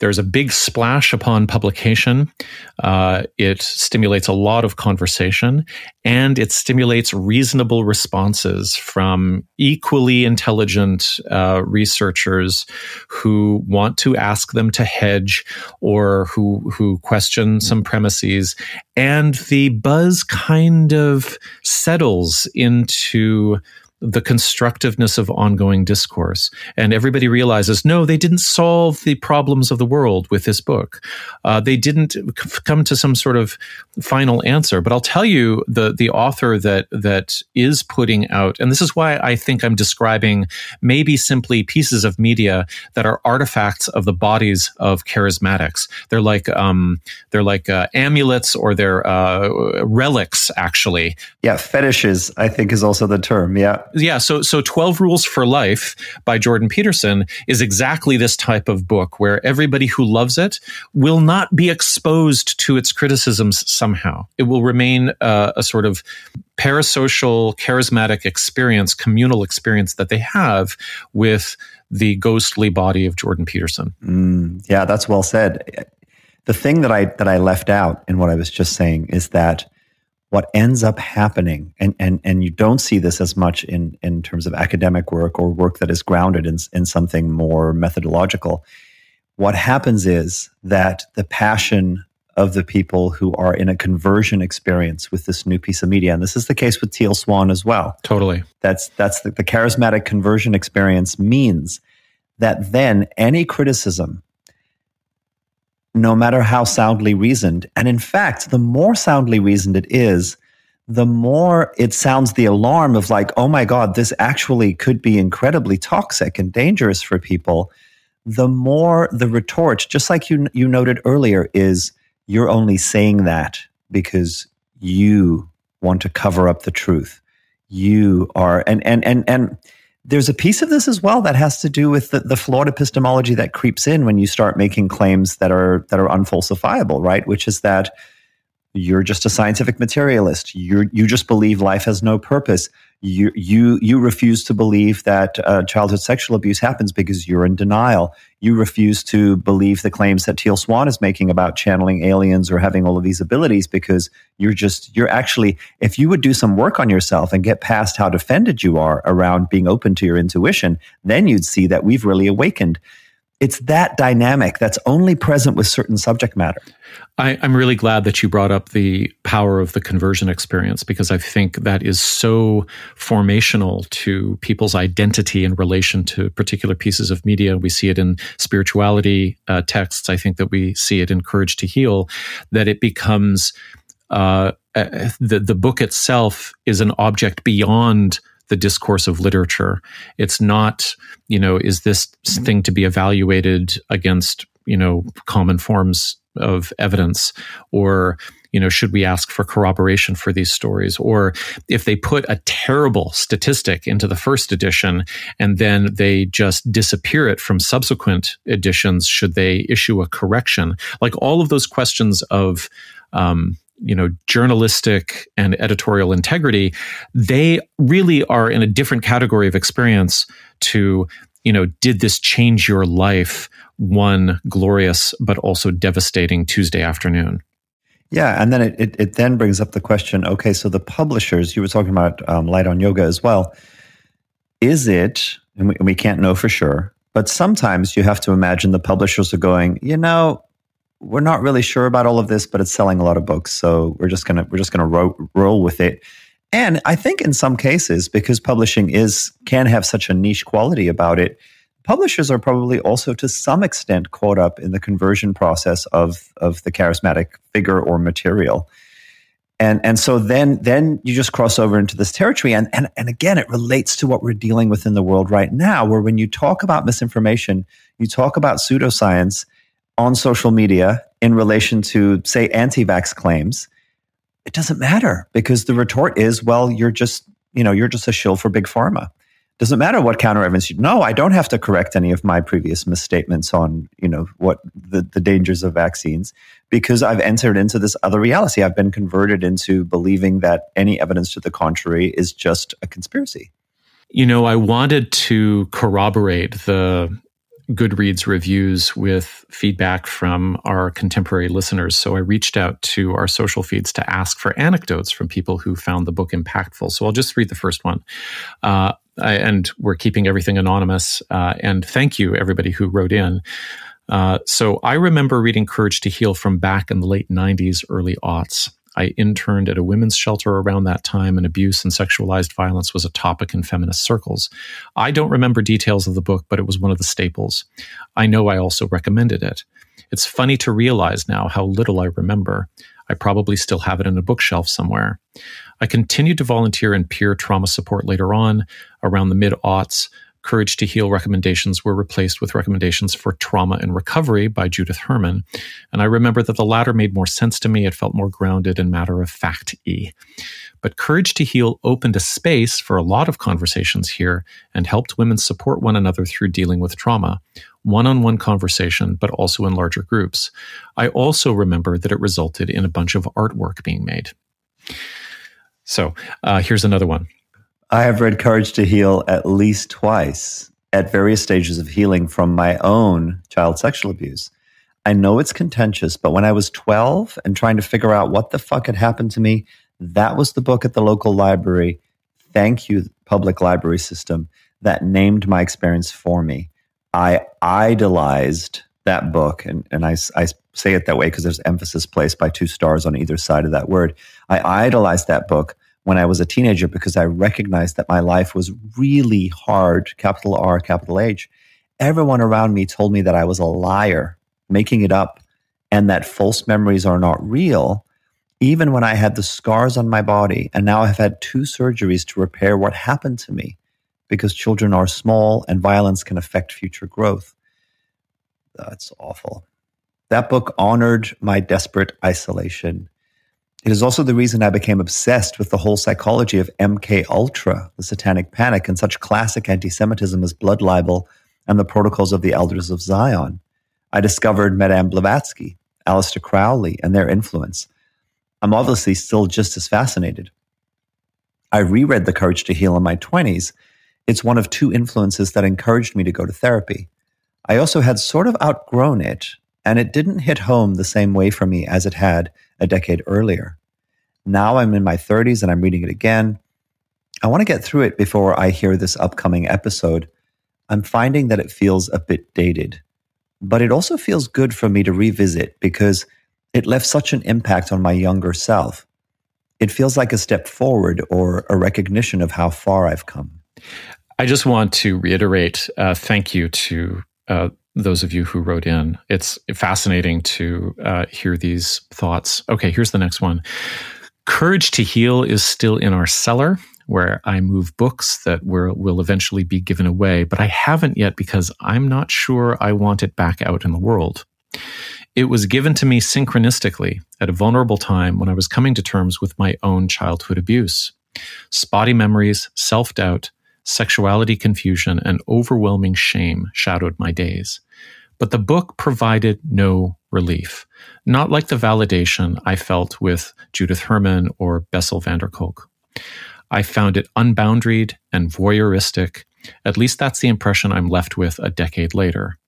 there's a big splash upon publication. Uh, it stimulates a lot of conversation and it stimulates reasonable responses from equally intelligent uh, researchers who want to ask them to hedge or who who question some premises. And the buzz kind of settles into the constructiveness of ongoing discourse. And everybody realizes, no, they didn't solve the problems of the world with this book. Uh, they didn't come to some sort of final answer. But I'll tell you, the the author that that is putting out, and this is why I think I'm describing maybe simply pieces of media that are artifacts of the bodies of charismatics. They're like um, they're like uh, amulets or they're uh, relics, actually. Yeah, fetishes. I think is also the term. Yeah yeah, so so 12 Rules for Life by Jordan Peterson is exactly this type of book where everybody who loves it will not be exposed to its criticisms somehow. It will remain uh, a sort of parasocial, charismatic experience, communal experience that they have with the ghostly body of Jordan Peterson. Mm, yeah, that's well said. The thing that I that I left out in what I was just saying is that what ends up happening, and, and, and you don't see this as much in, in terms of academic work or work that is grounded in, in something more methodological. What happens is that the passion of the people who are in a conversion experience with this new piece of media, and this is the case with Teal Swan as well. Totally. That's that's the, the charismatic conversion experience means that then any criticism no matter how soundly reasoned. And in fact, the more soundly reasoned it is, the more it sounds the alarm of like, oh my God, this actually could be incredibly toxic and dangerous for people. The more the retort, just like you, you noted earlier, is you're only saying that because you want to cover up the truth. You are, and, and, and, and, there's a piece of this as well that has to do with the, the flawed epistemology that creeps in when you start making claims that are that are unfalsifiable, right? Which is that you're just a scientific materialist. You you just believe life has no purpose. You you you refuse to believe that uh, childhood sexual abuse happens because you're in denial. You refuse to believe the claims that Teal Swan is making about channeling aliens or having all of these abilities because you're just you're actually if you would do some work on yourself and get past how defended you are around being open to your intuition, then you'd see that we've really awakened it's that dynamic that's only present with certain subject matter. I, am really glad that you brought up the power of the conversion experience because I think that is so formational to people's identity in relation to particular pieces of media. We see it in spirituality uh, texts. I think that we see it in Courage to Heal, that it becomes uh, uh, the the book itself is an object beyond the discourse of literature. It's not, you know, is this thing to be evaluated against, you know, common forms of evidence? Or you know should we ask for corroboration for these stories? Or if they put a terrible statistic into the first edition and then they just disappear it from subsequent editions should they issue a correction? Like all of those questions of um, you know journalistic and editorial integrity they really are in a different category of experience to you know did this change your life? One glorious but also devastating tuesday afternoon. Yeah and then it, it, it then brings up the question okay so the publishers you were talking about um, light on yoga as well. Is it and we, we can't know for sure but sometimes you have to imagine the publishers are going you know we're not really sure about all of this, but it's selling a lot of books, so we're just gonna we're just gonna ro- roll with it. And I think in some cases, because publishing is can have such a niche quality about it, publishers are probably also to some extent caught up in the conversion process of of the charismatic figure or material. And and so then then you just cross over into this territory. And and and again, it relates to what we're dealing with in the world right now, where when you talk about misinformation, you talk about pseudoscience on social media in relation to, say, anti vax claims, it doesn't matter because the retort is, well, you're just, you know, you're just a shill for big pharma. Doesn't matter what counter evidence you no, I don't have to correct any of my previous misstatements on, you know, what the, the dangers of vaccines because I've entered into this other reality. I've been converted into believing that any evidence to the contrary is just a conspiracy. You know, I wanted to corroborate the Goodreads reviews with feedback from our contemporary listeners. So I reached out to our social feeds to ask for anecdotes from people who found the book impactful. So I'll just read the first one. Uh, I, and we're keeping everything anonymous. Uh, and thank you, everybody who wrote in. Uh, so I remember reading Courage to Heal from back in the late 90s, early aughts. I interned at a women's shelter around that time, and abuse and sexualized violence was a topic in feminist circles. I don't remember details of the book, but it was one of the staples. I know I also recommended it. It's funny to realize now how little I remember. I probably still have it in a bookshelf somewhere. I continued to volunteer in peer trauma support later on, around the mid aughts, Courage to Heal recommendations were replaced with recommendations for trauma and recovery by Judith Herman. And I remember that the latter made more sense to me. It felt more grounded and matter of fact y. But Courage to Heal opened a space for a lot of conversations here and helped women support one another through dealing with trauma, one on one conversation, but also in larger groups. I also remember that it resulted in a bunch of artwork being made. So uh, here's another one. I have read Courage to Heal at least twice at various stages of healing from my own child sexual abuse. I know it's contentious, but when I was 12 and trying to figure out what the fuck had happened to me, that was the book at the local library. Thank you, public library system, that named my experience for me. I idolized that book, and, and I, I say it that way because there's emphasis placed by two stars on either side of that word. I idolized that book when I was a teenager because I recognized that my life was really hard, capital R, capital H. Everyone around me told me that I was a liar, making it up, and that false memories are not real. Even when I had the scars on my body, and now I've had two surgeries to repair what happened to me because children are small and violence can affect future growth. That's awful. That book honored my desperate isolation It is also the reason I became obsessed with the whole psychology of MK Ultra, the Satanic Panic, and such classic anti-Semitism as blood libel and the Protocols of the Elders of Zion. I discovered Madame Blavatsky, Aleister Crowley, and their influence. I'm obviously still just as fascinated. I reread The Courage to Heal in my 20s. It's one of two influences that encouraged me to go to therapy. I also had sort of outgrown it, and it didn't hit home the same way for me as it had a decade earlier. Now I'm in my 30s and I'm reading it again. I want to get through it before I hear this upcoming episode. I'm finding that it feels a bit dated, but it also feels good for me to revisit because it left such an impact on my younger self. It feels like a step forward or a recognition of how far I've come. I just want to reiterate uh, thank you to uh, those of you who wrote in. It's fascinating to uh, hear these thoughts. Okay, here's the next one. Courage to Heal is still in our cellar where I move books that will, will eventually be given away, but I haven't yet because I'm not sure I want it back out in the world. It was given to me synchronistically at a vulnerable time when I was coming to terms with my own childhood abuse. Spotty memories, self doubt, sexuality confusion, and overwhelming shame shadowed my days. But the book provided no relief, not like the validation I felt with Judith Herman or Bessel van der Kolk. I found it unboundaried and voyeuristic. At least that's the impression I'm left with a decade later.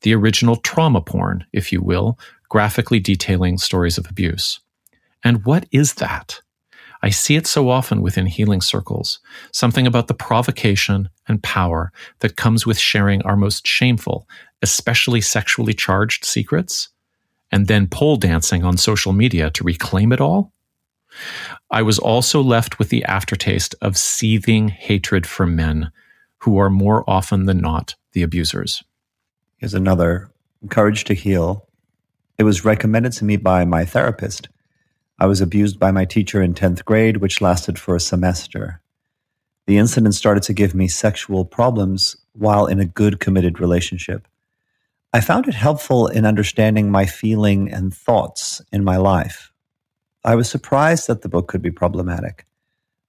The original trauma porn, if you will, graphically detailing stories of abuse. And what is that? I see it so often within healing circles, something about the provocation and power that comes with sharing our most shameful, especially sexually charged secrets, and then pole dancing on social media to reclaim it all. I was also left with the aftertaste of seething hatred for men who are more often than not the abusers. Here's another Courage to Heal. It was recommended to me by my therapist. I was abused by my teacher in 10th grade, which lasted for a semester. The incident started to give me sexual problems while in a good committed relationship. I found it helpful in understanding my feeling and thoughts in my life. I was surprised that the book could be problematic.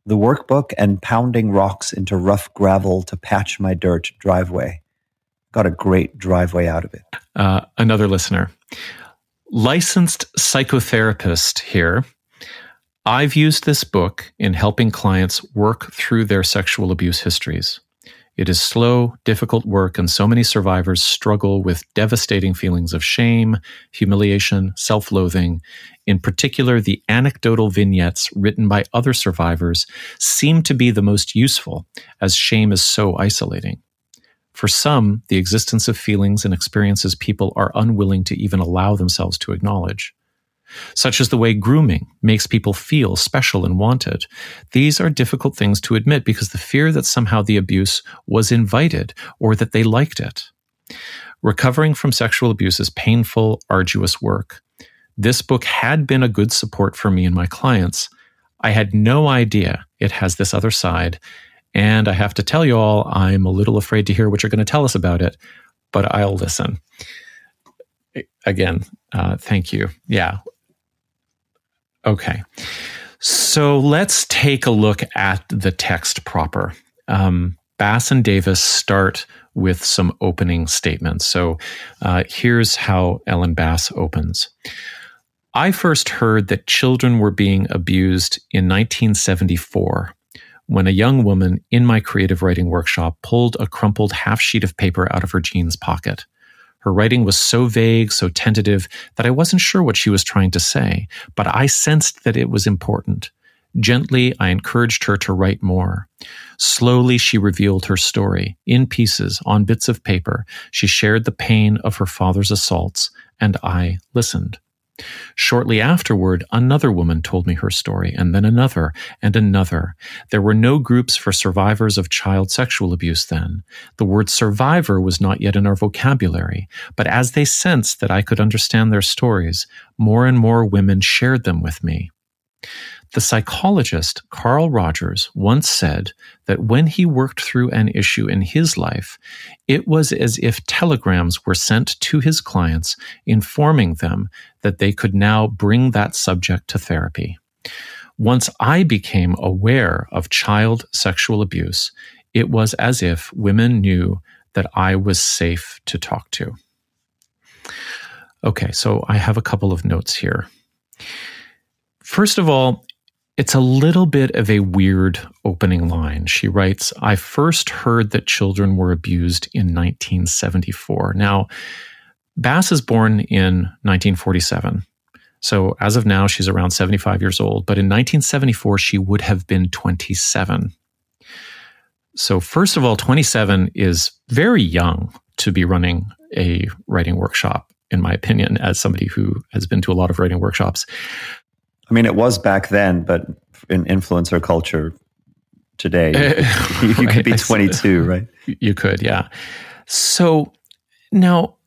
The workbook and pounding rocks into rough gravel to patch my dirt driveway. Got a great driveway out of it. Uh, another listener licensed psychotherapist here. I've used this book in helping clients work through their sexual abuse histories. It is slow, difficult work, and so many survivors struggle with devastating feelings of shame, humiliation, self loathing. In particular, the anecdotal vignettes written by other survivors seem to be the most useful, as shame is so isolating. For some, the existence of feelings and experiences people are unwilling to even allow themselves to acknowledge. Such as the way grooming makes people feel special and wanted. These are difficult things to admit because the fear that somehow the abuse was invited or that they liked it. Recovering from sexual abuse is painful, arduous work. This book had been a good support for me and my clients. I had no idea it has this other side, and I have to tell you all, I'm a little afraid to hear what you're going to tell us about it, but I'll listen. Again, uh, thank you. Yeah. Okay. So let's take a look at the text proper. Um, Bass and Davis start with some opening statements. So uh, here's how Ellen Bass opens. I first heard that children were being abused in 1974 when a young woman in my creative writing workshop pulled a crumpled half sheet of paper out of her jeans pocket. Her writing was so vague, so tentative, that I wasn't sure what she was trying to say, but I sensed that it was important. Gently, I encouraged her to write more. Slowly, she revealed her story. In pieces, on bits of paper, she shared the pain of her father's assaults, and I listened. Shortly afterward, another woman told me her story, and then another, and another. There were no groups for survivors of child sexual abuse then. The word survivor was not yet in our vocabulary, but as they sensed that I could understand their stories, more and more women shared them with me. The psychologist Carl Rogers once said that when he worked through an issue in his life, it was as if telegrams were sent to his clients informing them that they could now bring that subject to therapy. Once I became aware of child sexual abuse, it was as if women knew that I was safe to talk to. Okay, so I have a couple of notes here. First of all, it's a little bit of a weird opening line. She writes, I first heard that children were abused in 1974. Now, Bass is born in 1947. So as of now, she's around 75 years old. But in 1974, she would have been 27. So, first of all, 27 is very young to be running a writing workshop, in my opinion, as somebody who has been to a lot of writing workshops. I mean, it was back then, but in influencer culture today, you, you could be 22, right? You could, yeah. So now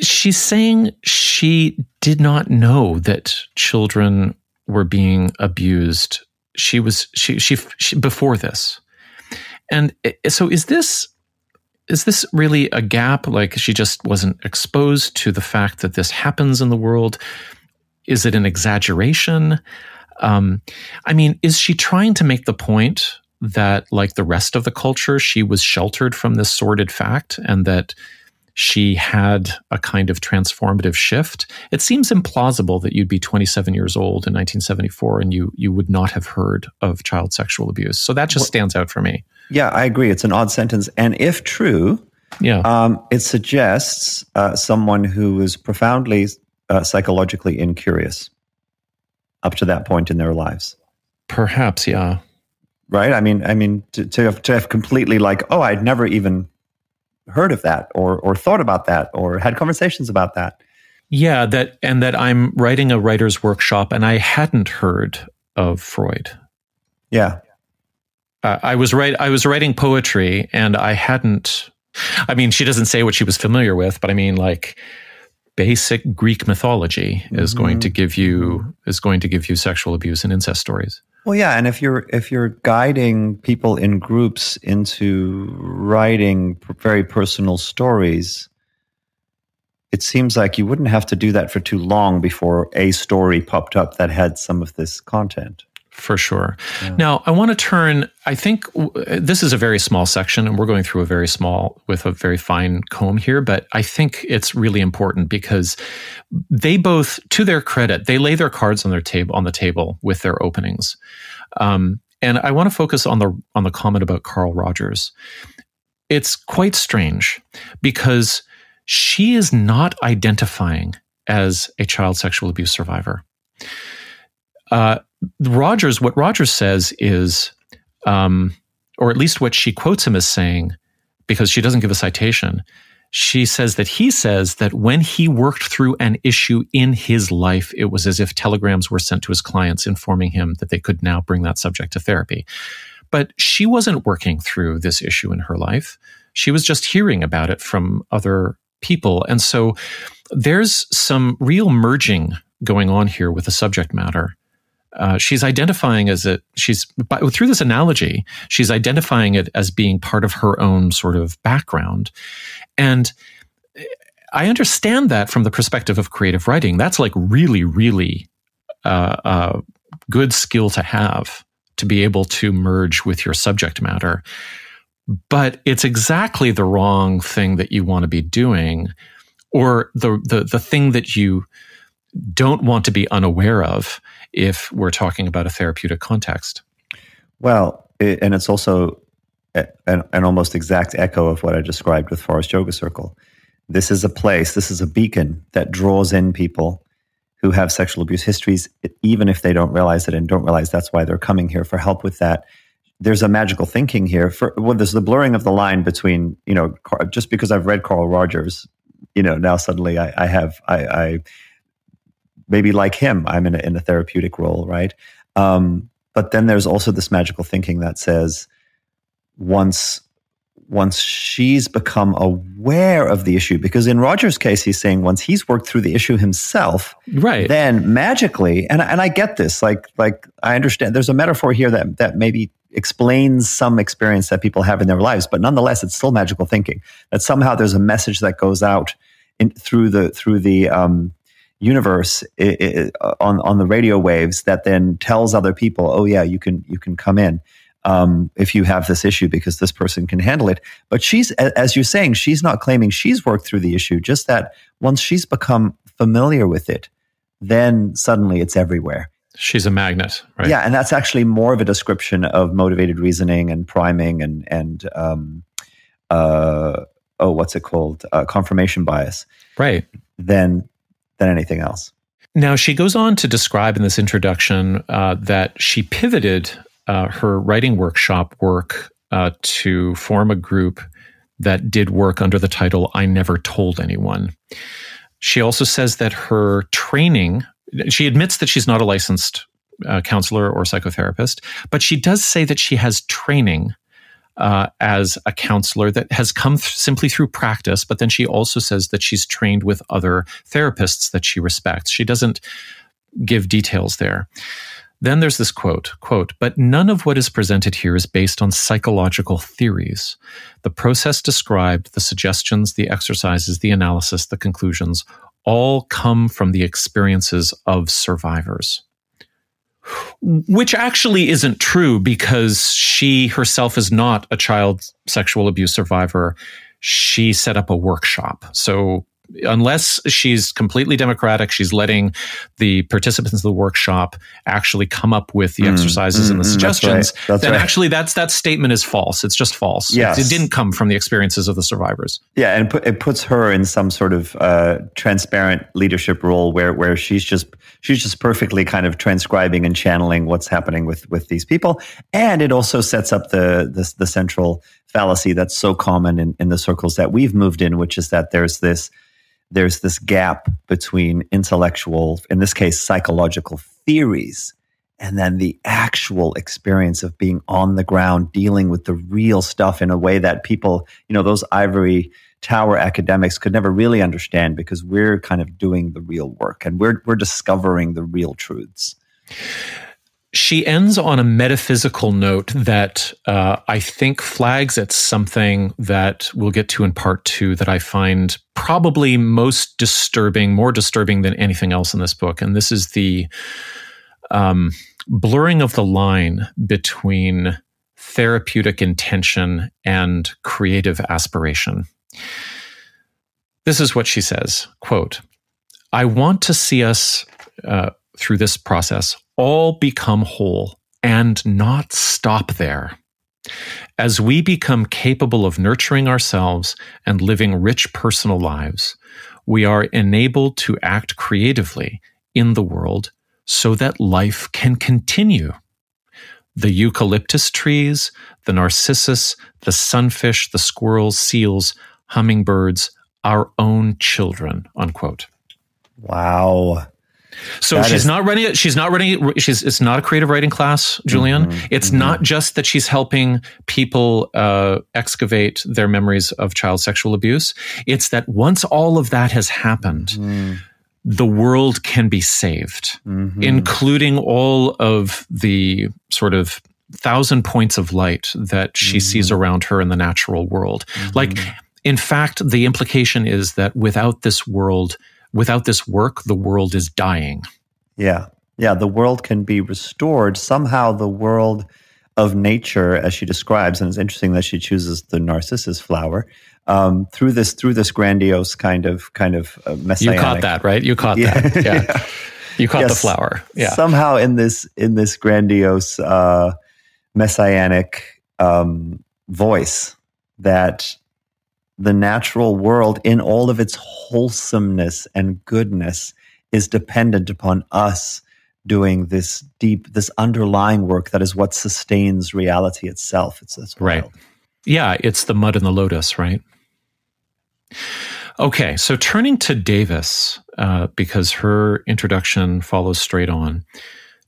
she's saying she did not know that children were being abused. She was she she, she before this, and so is this is this really a gap? Like she just wasn't exposed to the fact that this happens in the world. Is it an exaggeration? Um, I mean, is she trying to make the point that, like the rest of the culture, she was sheltered from this sordid fact and that she had a kind of transformative shift? It seems implausible that you'd be 27 years old in 1974 and you you would not have heard of child sexual abuse. So that just stands out for me. Yeah, I agree. It's an odd sentence, and if true, yeah, um, it suggests uh, someone who is profoundly uh, psychologically incurious up to that point in their lives. Perhaps, yeah. Right. I mean, I mean, to, to have, to have completely like, oh, I'd never even heard of that, or or thought about that, or had conversations about that. Yeah, that and that I'm writing a writer's workshop, and I hadn't heard of Freud. Yeah, uh, I was right. I was writing poetry, and I hadn't. I mean, she doesn't say what she was familiar with, but I mean, like basic Greek mythology is mm-hmm. going to give you is going to give you sexual abuse and incest stories. Well, yeah, and if you're if you're guiding people in groups into writing very personal stories, it seems like you wouldn't have to do that for too long before a story popped up that had some of this content for sure. Yeah. Now, I want to turn, I think this is a very small section, and we're going through a very small, with a very fine comb here, but I think it's really important because they both, to their credit, they lay their cards on their table, on the table with their openings. Um, and I want to focus on the, on the comment about Carl Rogers. It's quite strange because she is not identifying as a child sexual abuse survivor. Uh, Rogers, what Rogers says is, um, or at least what she quotes him as saying, because she doesn't give a citation, she says that he says that when he worked through an issue in his life, it was as if telegrams were sent to his clients informing him that they could now bring that subject to therapy. But she wasn't working through this issue in her life. She was just hearing about it from other people. And so there's some real merging going on here with the subject matter uh, she's identifying as it she's by, through this analogy she's identifying it as being part of her own sort of background. And i understand that from the perspective of creative writing. That's like really really uh, uh, good skill to have to be able to merge with your subject matter. But it's exactly the wrong thing that you want to be doing or the the, the thing that you don't want to be unaware of if we're talking about a therapeutic context. Well, it, and it's also an, an, almost exact echo of what I described with Forest Yoga Circle. This is a place, this is a beacon that draws in people who have sexual abuse histories, even if they don't realize it and don't realize that's why they're coming here for help with that. There's a magical thinking here. For well, there's the blurring of the line between you know just because I've read Carl Rogers, you know now suddenly I, I have I, I maybe like him, I'm in a, in a therapeutic role, right? Um, but then there's also this magical thinking that says once once she's become aware of the issue because in Roger's case he's saying once he's worked through the issue himself right then magically and and I get this like like I understand there's a metaphor here that that maybe explains some experience that people have in their lives but nonetheless it's still magical thinking that somehow there's a message that goes out in, through the through the um, universe on on the radio waves that then tells other people, oh yeah, you can you can come in um, if you have this issue because this person can handle it. But she's, as you're saying, she's not claiming she's worked through the issue. Just that once she's become familiar with it, then suddenly it's everywhere. She's a magnet, right? Yeah, and that's actually more of a description of motivated reasoning and priming and and um, uh, oh, what's it called? Uh, confirmation bias, right? Than than anything else. Now she goes on to describe in this introduction uh, that she pivoted uh, her writing workshop work uh, to form a group that did work under the title "I Never Told Anyone." She also says that her training, she admits that she's not a licensed uh, counselor or psychotherapist, but she does say that she has training uh, as a counselor that has come th- simply through practice. But then she also says that she's trained with other therapists that she respects. She doesn't give details there. Then there's this quote, quote, but none of what is presented here is based on psychological theories. The process described, the suggestions, the exercises, the analysis, the conclusions, all come from the experiences of survivors. Which actually isn't true because she herself is not a child sexual abuse survivor. She set up a workshop. So unless she's completely democratic, she's letting the participants of the workshop actually come up with the mm, exercises mm, and the suggestions. That's right. That's then right. actually, that's that statement is false. It's just false. Yes. It, it, didn't come from the experiences of the survivors. Yeah, and it puts her in some sort of uh, transparent leadership role where where she's just she's just perfectly kind of transcribing and channeling what's happening with with these people, and it also sets up the the, the central fallacy that's so common in, in the circles that we've moved in, which is that there's this there's this gap between intellectual, in this case, psychological theories, and then the actual experience of being on the ground, dealing with the real stuff in a way that people, you know, those ivory tower academics could never really understand because we're kind of doing the real work and we're, we're discovering the real truths she ends on a metaphysical note that uh, I think flags at something that we'll get to in part two that I find probably most disturbing, more disturbing than anything else in this book. And this is the um, blurring of the line between therapeutic intention and creative aspiration. This is what she says quote, I want to see us uh, through this process all become whole and not stop there. As we become capable of nurturing ourselves and living rich personal lives, we are enabled to act creatively in the world so that life can continue. The eucalyptus trees, the narcissus, the sunfish, the squirrels, seals, hummingbirds, our own children, unquote. Wow. So that she's is, not running it. She's not running it. She's, it's not a creative writing class, Julian. Mm-hmm, it's mm-hmm. not just that she's helping people uh, excavate their memories of child sexual abuse. It's that once all of that has happened, mm-hmm. the world can be saved, mm-hmm. including all of the sort of thousand points of light that she sees mm-hmm. around her in the natural world. Like, in fact, the implication is that without this world, without this work, the world is dying. Yeah. Yeah. The world can be restored. Somehow, the world of nature, as she describes, and it's interesting that she chooses the narcissus flower. Um, through this, through this grandiose kind of, kind of uh, messianic. You caught that, right? You caught yeah. that. Yeah. yeah. You caught yes. the flower. Yeah. Somehow, in this, in this grandiose, uh, messianic um, voice, that the natural world in all of its wholesomeness and goodness is dependent upon us doing this deep, this underlying work that is what sustains reality itself. It's, it's right. Yeah, it's the mud and the lotus, right? Okay, so turning to Davis, uh, because her introduction follows straight on.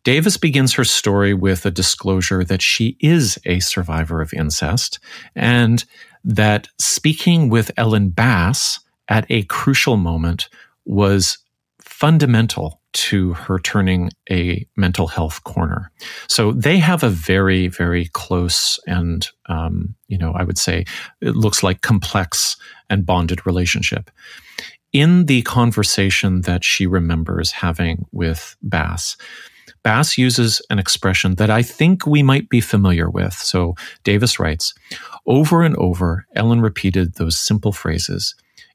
Davis begins her story with a disclosure that she is a survivor of incest and that speaking with Ellen Bass at a crucial moment was fundamental to her turning a mental health corner. So they have a very, very close and, um, you know, I would say it looks like complex and bonded relationship. in the conversation that she remembers having with Bass, Bass uses an expression that I think we might be familiar with. So Davis writes, over and over, Ellen repeated those simple phrases.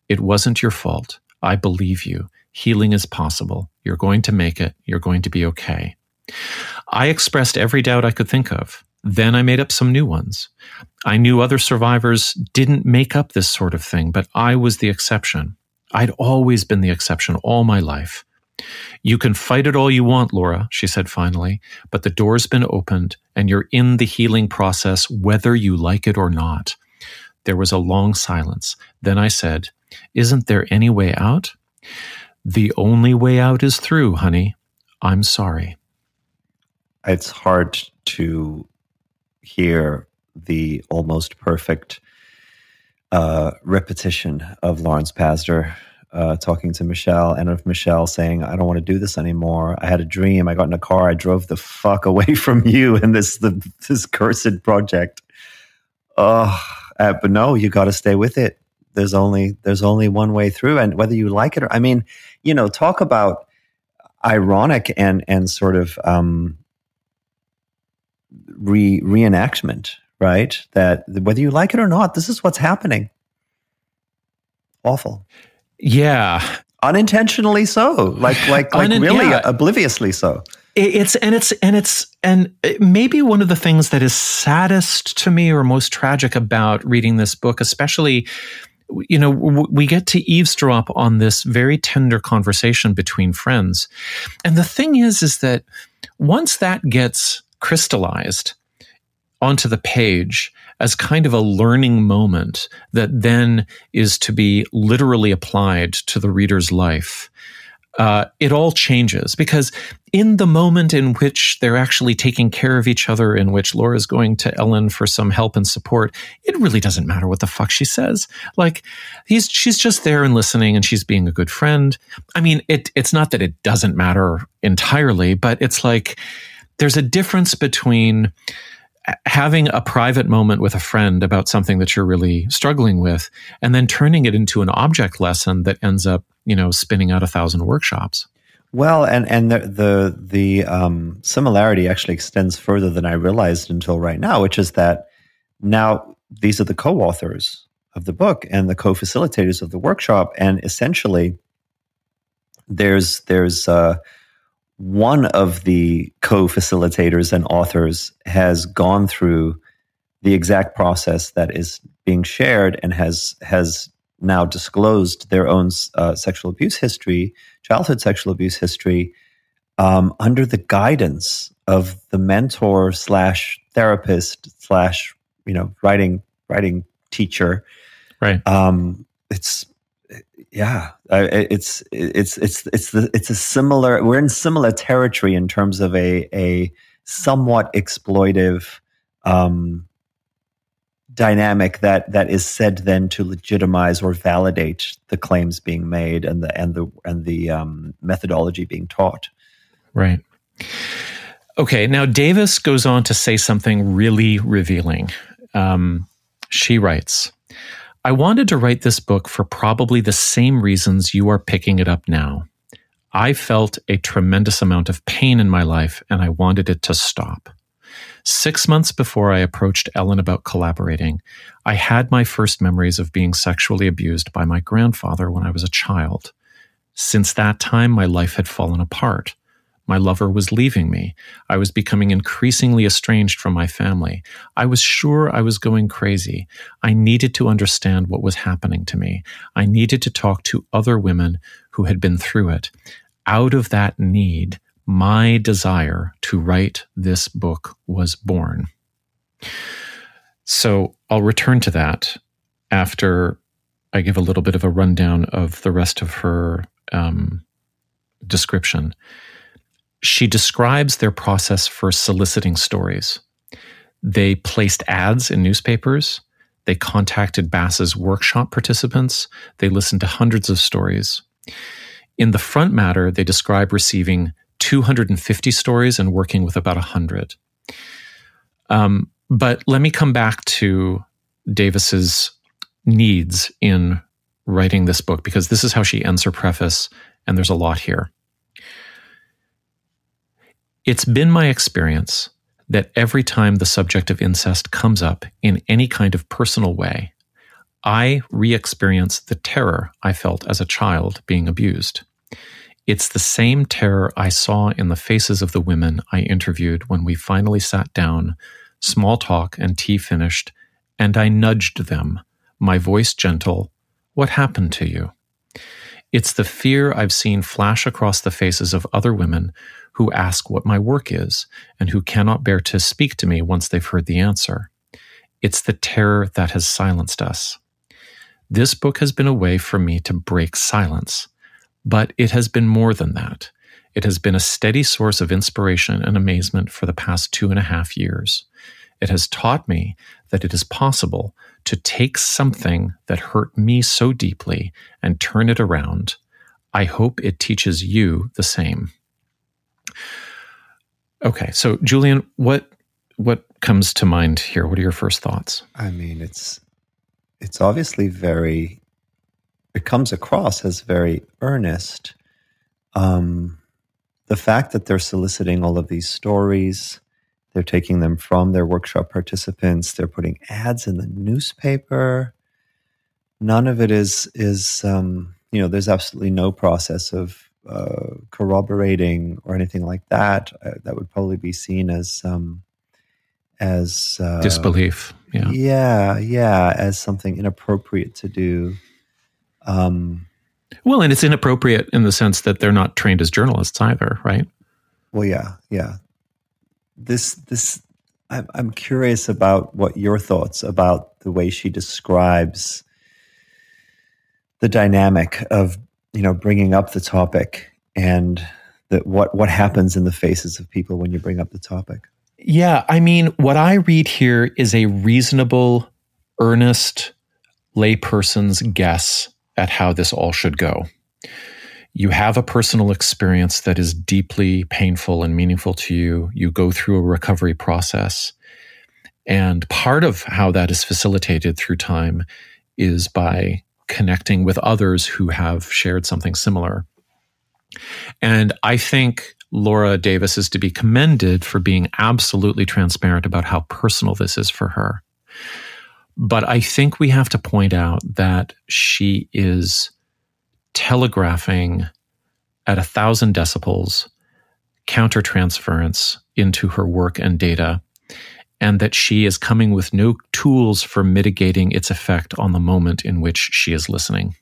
It wasn't your fault. I believe you. Healing is possible. You're going to make it. You're going to be okay. I expressed every doubt I could think of. Then I made up some new ones. I knew other survivors didn't make up this sort of thing, but I was the exception. I'd always been the exception all my life. You can fight it all you want, Laura, she said finally, but the door's been opened and you're in the healing process whether you like it or not. There was a long silence. Then I said, Isn't there any way out? The only way out is through, honey. I'm sorry. It's hard to hear the almost perfect uh, repetition of Lawrence Pazder uh, talking to Michelle and of Michelle saying, I don't want to do this anymore. I had a dream. I got in a car. I drove the fuck away from you and this, the, this cursed project. Oh, uh, but no, you got to stay with it. There's only, there's only one way through. And whether you like it or, I mean, you know, talk about ironic and, and sort of, um, re reenactment, right? That whether you like it or not, this is what's happening. Awful. Yeah. Unintentionally so. Like like like Unin- really yeah. obliviously so. It's and it's and it's and maybe one of the things that is saddest to me or most tragic about reading this book, especially you know we get to eavesdrop on this very tender conversation between friends and the thing is is that once that gets crystallized onto the page as kind of a learning moment that then is to be literally applied to the reader's life. Uh, it all changes because in the moment in which they're actually taking care of each other, in which Laura's going to Ellen for some help and support, it really doesn't matter what the fuck she says. Like he's she's just there and listening, and she's being a good friend. I mean, it it's not that it doesn't matter entirely, but it's like there's a difference between having a private moment with a friend about something that you're really struggling with and then turning it into an object lesson that ends up you know spinning out a thousand workshops. Well and and the the, the um, similarity actually extends further than i realized until right now which is that now these are the co-authors of the book and the co-facilitators of the workshop and essentially there's there's uh, one of the co facilitators and authors has gone through the exact process that is being shared and has, has now disclosed their own uh, sexual abuse history, childhood sexual abuse history, um, under the guidance of the mentor slash therapist slash you know writing writing teacher. Right. Um, it's yeah, it's it's it's it's the, it's a similar. We're in similar territory in terms of a a somewhat exploitive um, dynamic that that is said then to legitimize or validate the claims being made and the and the and the um, methodology being taught. Right. Okay. Now Davis goes on to say something really revealing. Um, she writes. I wanted to write this book for probably the same reasons you are picking it up now. I felt a tremendous amount of pain in my life and I wanted it to stop. Six months before I approached Ellen about collaborating, I had my first memories of being sexually abused by my grandfather when I was a child. Since that time, my life had fallen apart. My lover was leaving me. I was becoming increasingly estranged from my family. I was sure I was going crazy. I needed to understand what was happening to me. I needed to talk to other women who had been through it. Out of that need, my desire to write this book was born. So I'll return to that after I give a little bit of a rundown of the rest of her um, description she describes their process for soliciting stories. They placed ads in newspapers. They contacted Bass's workshop participants. They listened to hundreds of stories. In the front matter, they describe receiving 250 stories and working with about 100. Um, but let me come back to Davis's needs in writing this book because this is how she ends her preface, and there's a lot here. It's been my experience that every time the subject of incest comes up in any kind of personal way, I re experience the terror I felt as a child being abused. It's the same terror I saw in the faces of the women I interviewed when we finally sat down, small talk and tea finished, and I nudged them, my voice gentle, What happened to you? It's the fear I've seen flash across the faces of other women who ask what my work is and who cannot bear to speak to me once they've heard the answer. It's the terror that has silenced us. This book has been a way for me to break silence, but it has been more than that. It has been a steady source of inspiration and amazement for the past two and a half years. It has taught me that it is possible to take something that hurt me so deeply and turn it around. I hope it teaches you the same. Okay, so Julian, what what comes to mind here? What are your first thoughts? I mean, it's it's obviously very it comes across as very earnest. Um, the fact that they're soliciting all of these stories, they're taking them from their workshop participants, they're putting ads in the newspaper. None of it is is um, you know. There's absolutely no process of uh, corroborating or anything like that. Uh, that would probably be seen as um, as uh, disbelief. Yeah, yeah, yeah, as something inappropriate to do. Um, well, and it's inappropriate in the sense that they're not trained as journalists either, right? Well, yeah, yeah. This, this, I'm, I'm curious about what your thoughts about the way she describes the dynamic of you know bringing up the topic and that what what happens in the faces of people when you bring up the topic. Yeah, I mean, what I read here is a reasonable, earnest layperson's guess at how this all should go. You have a personal experience that is deeply painful and meaningful to you. You go through a recovery process. And part of how that is facilitated through time is by connecting with others who have shared something similar. And I think Laura Davis is to be commended for being absolutely transparent about how personal this is for her. But I think we have to point out that she is telegraphing at a thousand decibels countertransference into her work and data, and that she is coming with no tools for mitigating its effect on the moment in which she is listening.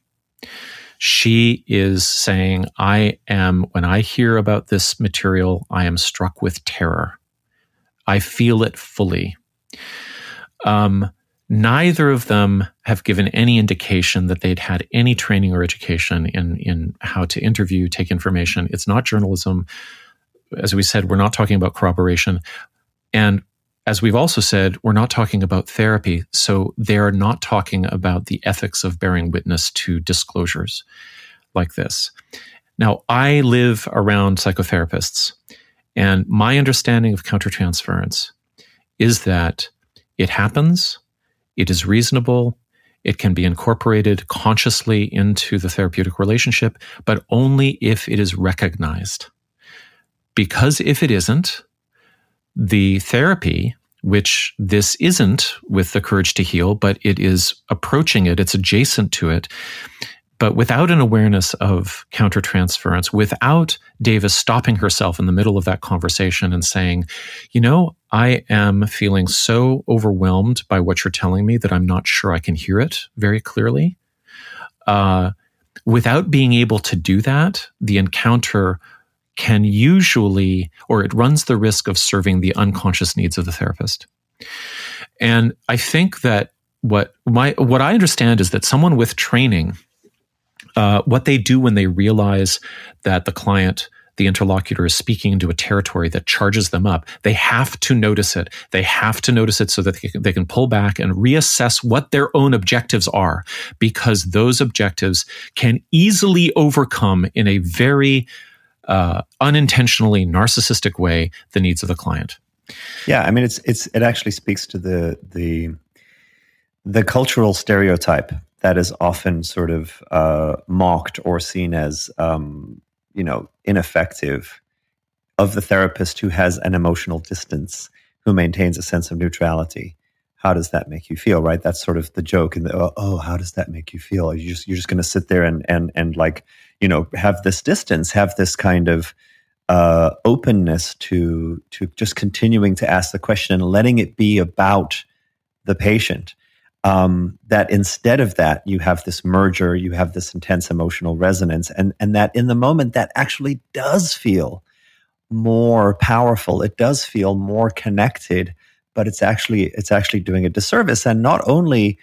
She is saying, I am, when I hear about this material, I am struck with terror. I feel it fully. Um, Neither of them have given any indication that they'd had any training or education in, in how to interview, take information. It's not journalism. As we said, we're not talking about corroboration. And as we've also said, we're not talking about therapy. So they're not talking about the ethics of bearing witness to disclosures like this. Now, I live around psychotherapists, and my understanding of countertransference is that it happens it is reasonable. It can be incorporated consciously into the therapeutic relationship, but only if it is recognized. Because if it isn't, the therapy, which this isn't with the courage to heal, but it is approaching it, it's adjacent to it, but without an awareness of countertransference, without Davis stopping herself in the middle of that conversation and saying, you know, I am feeling so overwhelmed by what you're telling me that I'm not sure I can hear it very clearly. Uh, without being able to do that, the encounter can usually, or it runs the risk of serving the unconscious needs of the therapist. And I think that what my what I understand is that someone with training uh, what they do when they realize that the client the interlocutor is speaking into a territory that charges them up. They have to notice it. They have to notice it so that they can, they can, pull back and reassess what their own objectives are, because those objectives can easily overcome in a very uh, unintentionally narcissistic way the needs of the client. Yeah, I mean, it's it's it actually speaks to the the the cultural stereotype that is often sort of uh, mocked or seen as um, you know ineffective of the therapist who has an emotional distance who maintains a sense of neutrality how does that make you feel right? That's sort of the joke and the, oh, oh how does that make you feel? You just you're just going to sit there and and and like you know have this distance have this kind of uh, openness to to just continuing to ask the question and letting it be about the patient. Um, that instead of that you have this merger you have this intense emotional resonance and and that in the moment that actually does feel more powerful. It does feel more connected but it's actually it's actually doing a disservice and not only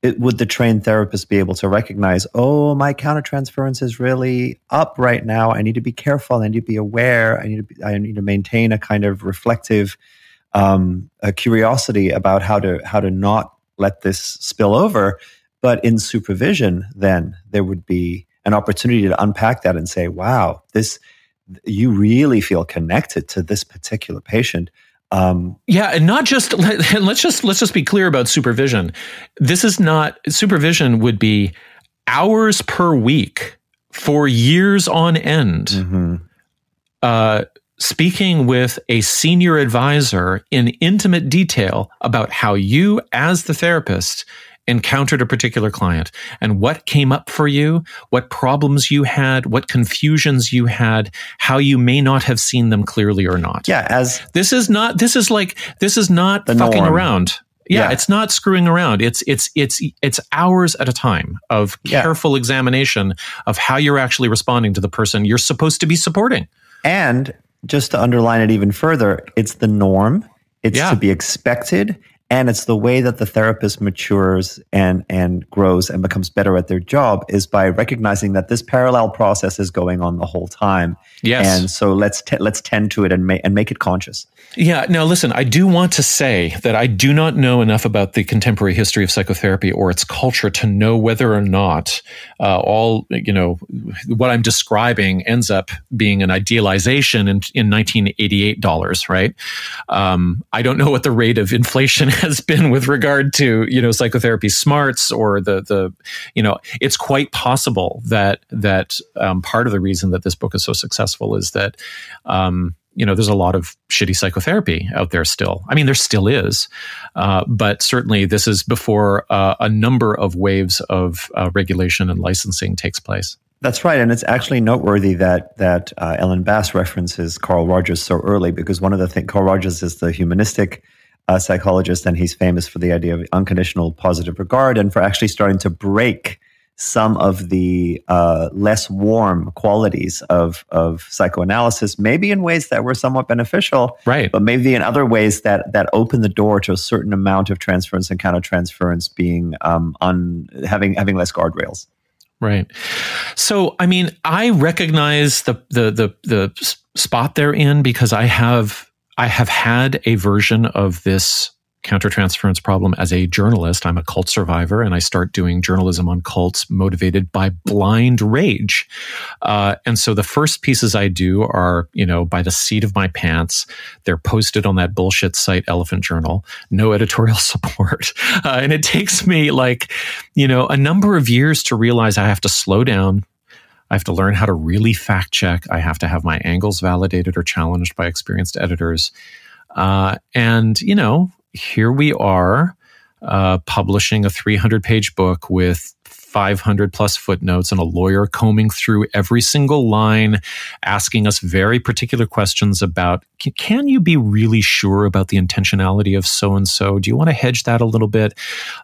it, would the trained therapist be able to recognize oh my countertransference is really up right now i need to be careful i need to be aware i need to be, i need to maintain a kind of reflective um, curiosity about how to how to not let this spill over. But in supervision, then there would be an opportunity to unpack that and say, wow, this, you really feel connected to this particular patient. Um, yeah, and not just let's just let's just be clear about supervision. This is not supervision would be hours per week for years on end. Mm-hmm. Uh, speaking with a senior advisor in intimate detail about how you, as the therapist, encountered a particular client and what came up for you, what problems you had, what confusions you had, how you may not have seen them clearly or not. Yeah, as this is not this is like this is not fucking norm. around. Yeah, yeah, it's not screwing around. It's it's it's it's hours at a time of careful yeah. examination of how you're actually responding to the person you're supposed to be supporting. And just to underline it even further, it's the norm. It's yeah. to be expected and it's the way that the therapist matures and and grows and becomes better at their job is by recognizing that this parallel process is going on the whole time. Yes. And so let's t- let's tend to it and make and make it conscious. Yeah. Now listen i do want to say that i do not know enough about the contemporary history of psychotherapy or its culture to know whether or not uh, all you know what i'm describing ends up being an idealization in, in 1988 dollars right? Um, i don't know what the rate of inflation has been with regard to you know psychotherapy smarts or the the you know it's quite possible that that um, part of the reason that this book is so successful is that um, you know there's a lot of shitty psychotherapy out there still. I mean there still is uh, but certainly this is before uh, a number of waves of uh, regulation and licensing takes place. That's right, and it's actually noteworthy that that uh, Ellen Bass references Carl Rogers so early because one of the things Carl Rogers is the humanistic a psychologist, and he's famous for the idea of unconditional positive regard and for actually starting to break some of the uh, less warm qualities of of psychoanalysis, maybe in ways that were somewhat beneficial, right? But maybe in other ways that that open the door to a certain amount of transference and countertransference being um, on having having less guardrails. Right. So, I mean, I recognize the the the the spot they're in because I have I have had a version of this countertransference problem as a journalist. I'm a cult survivor and I start doing journalism on cults motivated by blind rage. Uh, and so the first pieces I do are, you know, by the seat of my pants. They're posted on that bullshit site, Elephant Journal, no editorial support. Uh, and it takes me like, you know, a number of years to realize I have to slow down, I have to learn how to really fact check. I have to have my angles validated or challenged by experienced editors. Uh, and, you know, here we are uh, publishing a 300 page book with 500 plus footnotes and a lawyer combing through every single line, asking us very particular questions about can you be really sure about the intentionality of so and so? Do you want to hedge that a little bit?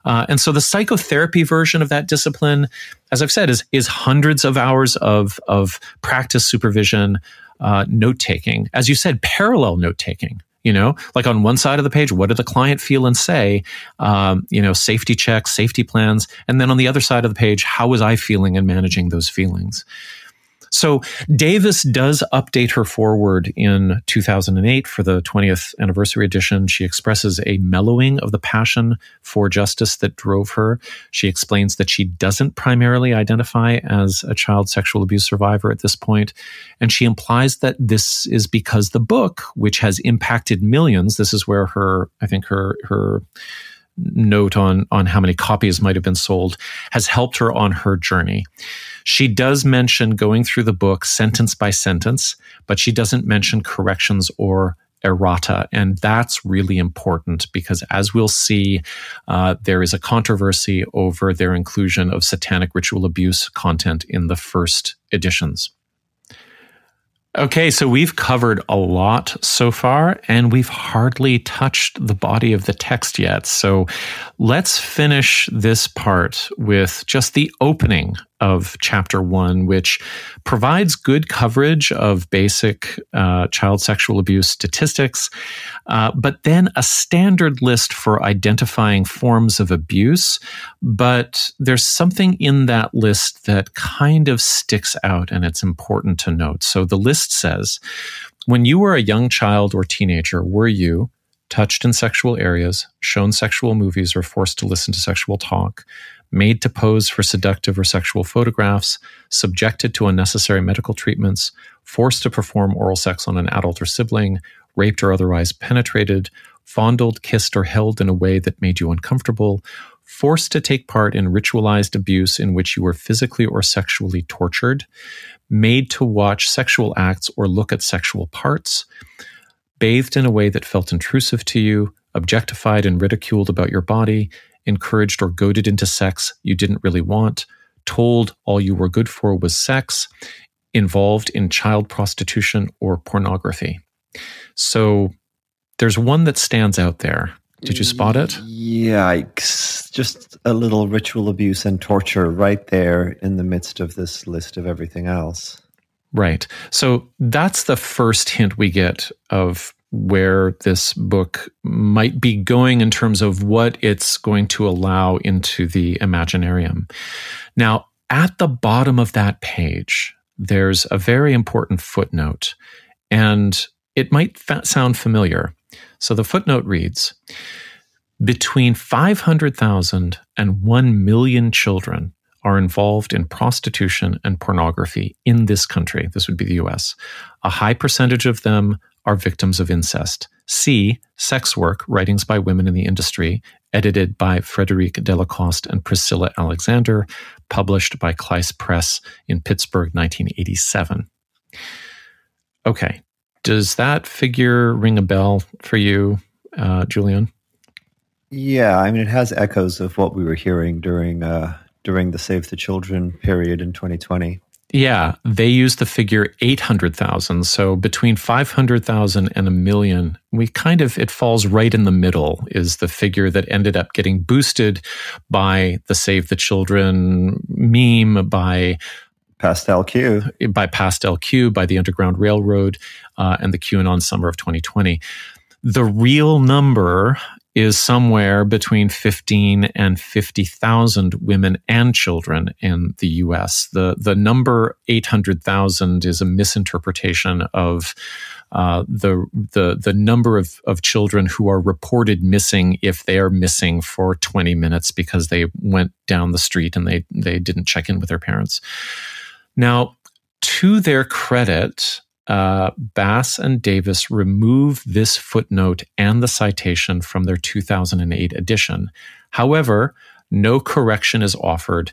Uh, and so the psychotherapy version of that discipline, as I've said, is, is hundreds of hours of, of practice supervision, uh, note taking. As you said, parallel note taking you know? Like on one side of the page what did the client feel and say? Um, you know safety checks safety plans. And then on the other side of the page how was i feeling and managing those feelings so Davis does update her foreword in 2008 for the 20th anniversary edition. She expresses a mellowing of the passion for justice that drove her. She explains that she doesn't primarily identify as a child sexual abuse survivor at this point, and she implies that this is because the book, which has impacted millions, this is where her, I think her her note on on how many copies might have been sold has helped her on her journey. She does mention going through the book sentence by sentence, but she doesn't mention corrections or errata. And that's really important because, as we'll see, uh, there is a controversy over their inclusion of satanic ritual abuse content in the first editions. Okay, so we've covered a lot so far, and we've hardly touched the body of the text yet. So let's finish this part with just the opening of chapter one, which provides good coverage of basic uh, child sexual abuse statistics, uh, but then a standard list for identifying forms of abuse. But there's something in that list that kind of sticks out, and it's important to note. So the list says, when you were a young child or teenager, were you touched in sexual areas, shown sexual movies, or forced to listen to sexual talk, made to pose for seductive or sexual photographs, subjected to unnecessary medical treatments, forced to perform oral sex on an adult or sibling, raped or otherwise penetrated, fondled, kissed, or held in a way that made you uncomfortable, forced to take part in ritualized abuse in which you were physically or sexually tortured, made to watch sexual acts or look at sexual parts, bathed in a way that felt intrusive to you, objectified and ridiculed about your body, encouraged or goaded into sex you didn't really want, told all you were good for was sex, involved in child prostitution or pornography. So there's one that stands out there. Did you spot it? Yikes. Just a little ritual abuse and torture right there in the midst of this list of everything else. Right. So that's the first hint we get of where this book might be going in terms of what it's going to allow into the Imaginarium. Now, at the bottom of that page, there's a very important footnote, and it might fa- sound familiar. So the footnote reads Between 500,000 and 1 million children are involved in prostitution and pornography in this country. This would be the US. A high percentage of them are victims of incest. C. Sex Work, Writings by Women in the Industry, edited by Frederique Delacoste and Priscilla Alexander, published by Cleis Press in Pittsburgh, 1987. Okay. Does that figure ring a bell for you, uh, Julian? Yeah, I mean, it has echoes of what we were hearing during uh, during the Save the Children period in 2020. Yeah, they use the figure 800,000. So between 500,000 and a million, we kind of, it falls right in the middle, is the figure that ended up getting boosted by the Save the Children meme, by Pastel Q. By Pastel Q, by the Underground Railroad, uh, and the QAnon summer of 2020. The real number is somewhere between 15 and 50,000 women and children in the US. The, the number 800,000 is a misinterpretation of uh, the, the, the number of, of children who are reported missing if they are missing for 20 minutes because they went down the street and they, they didn't check in with their parents. Now, to their credit, uh, Bass and Davis remove this footnote and the citation from their 2008 edition. However, no correction is offered.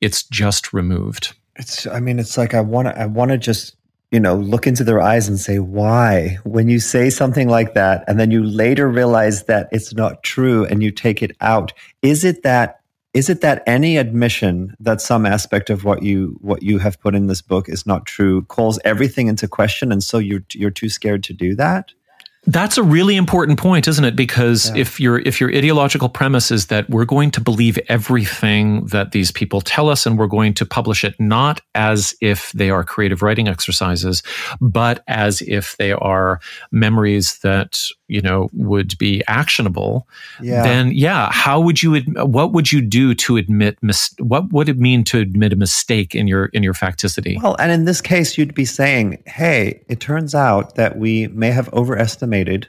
It's just removed. It's. I mean, it's like I want to. I want to just you know look into their eyes and say why when you say something like that and then you later realize that it's not true and you take it out is it that is it that any admission that some aspect of what you what you have put in this book is not true calls everything into question and so you're you're too scared to do that that's a really important point, isn't it? Because yeah. if your if your ideological premise is that we're going to believe everything that these people tell us and we're going to publish it not as if they are creative writing exercises, but as if they are memories that, you know, would be actionable, yeah. then yeah, how would you what would you do to admit mis- what would it mean to admit a mistake in your in your facticity? Well, and in this case you'd be saying, "Hey, it turns out that we may have overestimated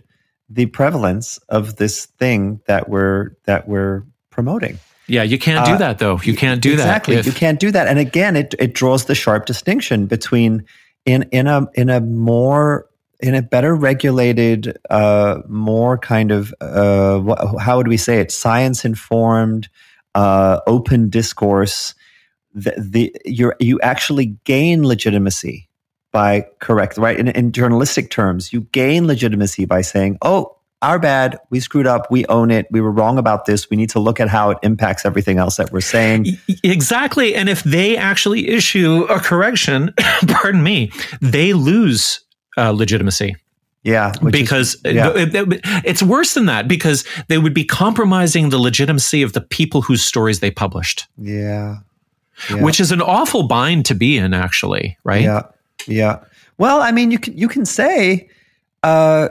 the prevalence of this thing that we're that we're promoting. Yeah, you can't do uh, that though. You can't do exactly. that. Exactly. You can't do that. And again, it it draws the sharp distinction between in in a in a more in a better regulated, uh, more kind of uh, wh- how would we say it? Science informed, uh, open discourse. The, the you you actually gain legitimacy by correct right in, in journalistic terms. You gain legitimacy by saying, "Oh, our bad. We screwed up. We own it. We were wrong about this. We need to look at how it impacts everything else that we're saying. Exactly. And if they actually issue a correction, pardon me, they lose uh, legitimacy. Yeah. Because is, yeah. It, it, it's worse than that because they would be compromising the legitimacy of the people whose stories they published. Yeah. yeah. Which is an awful bind to be in, actually, right? Yeah. Yeah. Well, I mean, you can, you can say, uh,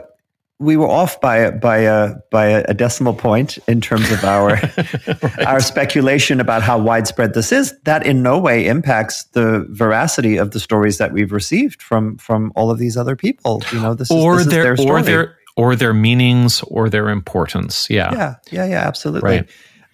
we were off by a, by a by a decimal point in terms of our right. our speculation about how widespread this is. That in no way impacts the veracity of the stories that we've received from from all of these other people. You know, this or is, this their, is their or their or their meanings or their importance. Yeah, yeah, yeah, yeah. Absolutely. Right.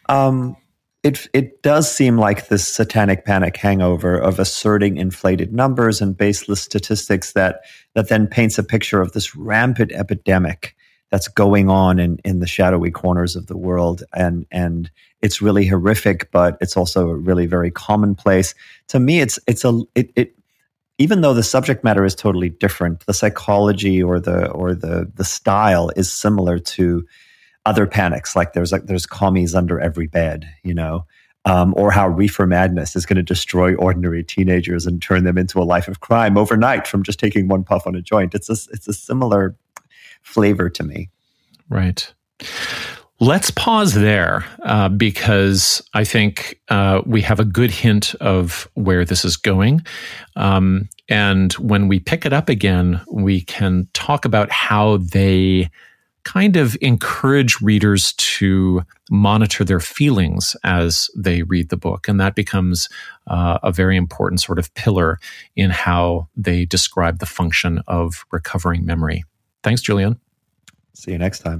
Um, it it does seem like this satanic panic hangover of asserting inflated numbers and baseless statistics that that then paints a picture of this rampant epidemic that's going on in in the shadowy corners of the world. And and it's really horrific but it's also really very commonplace. To me it's it's a it, it even though the subject matter is totally different the psychology or the or the the style is similar to other panics, like there's like there's commies under every bed, you know, um, or how reefer madness is going to destroy ordinary teenagers and turn them into a life of crime overnight from just taking one puff on a joint. It's a it's a similar flavor to me. Right. Let's pause there uh, because I think uh, we have a good hint of where this is going. Um, and when we pick it up again, we can talk about how they kind of encourage readers to monitor their feelings as they read the book. And that becomes uh, a very important sort of pillar in how they describe the function of recovering memory. Thanks, Julian. See you next time.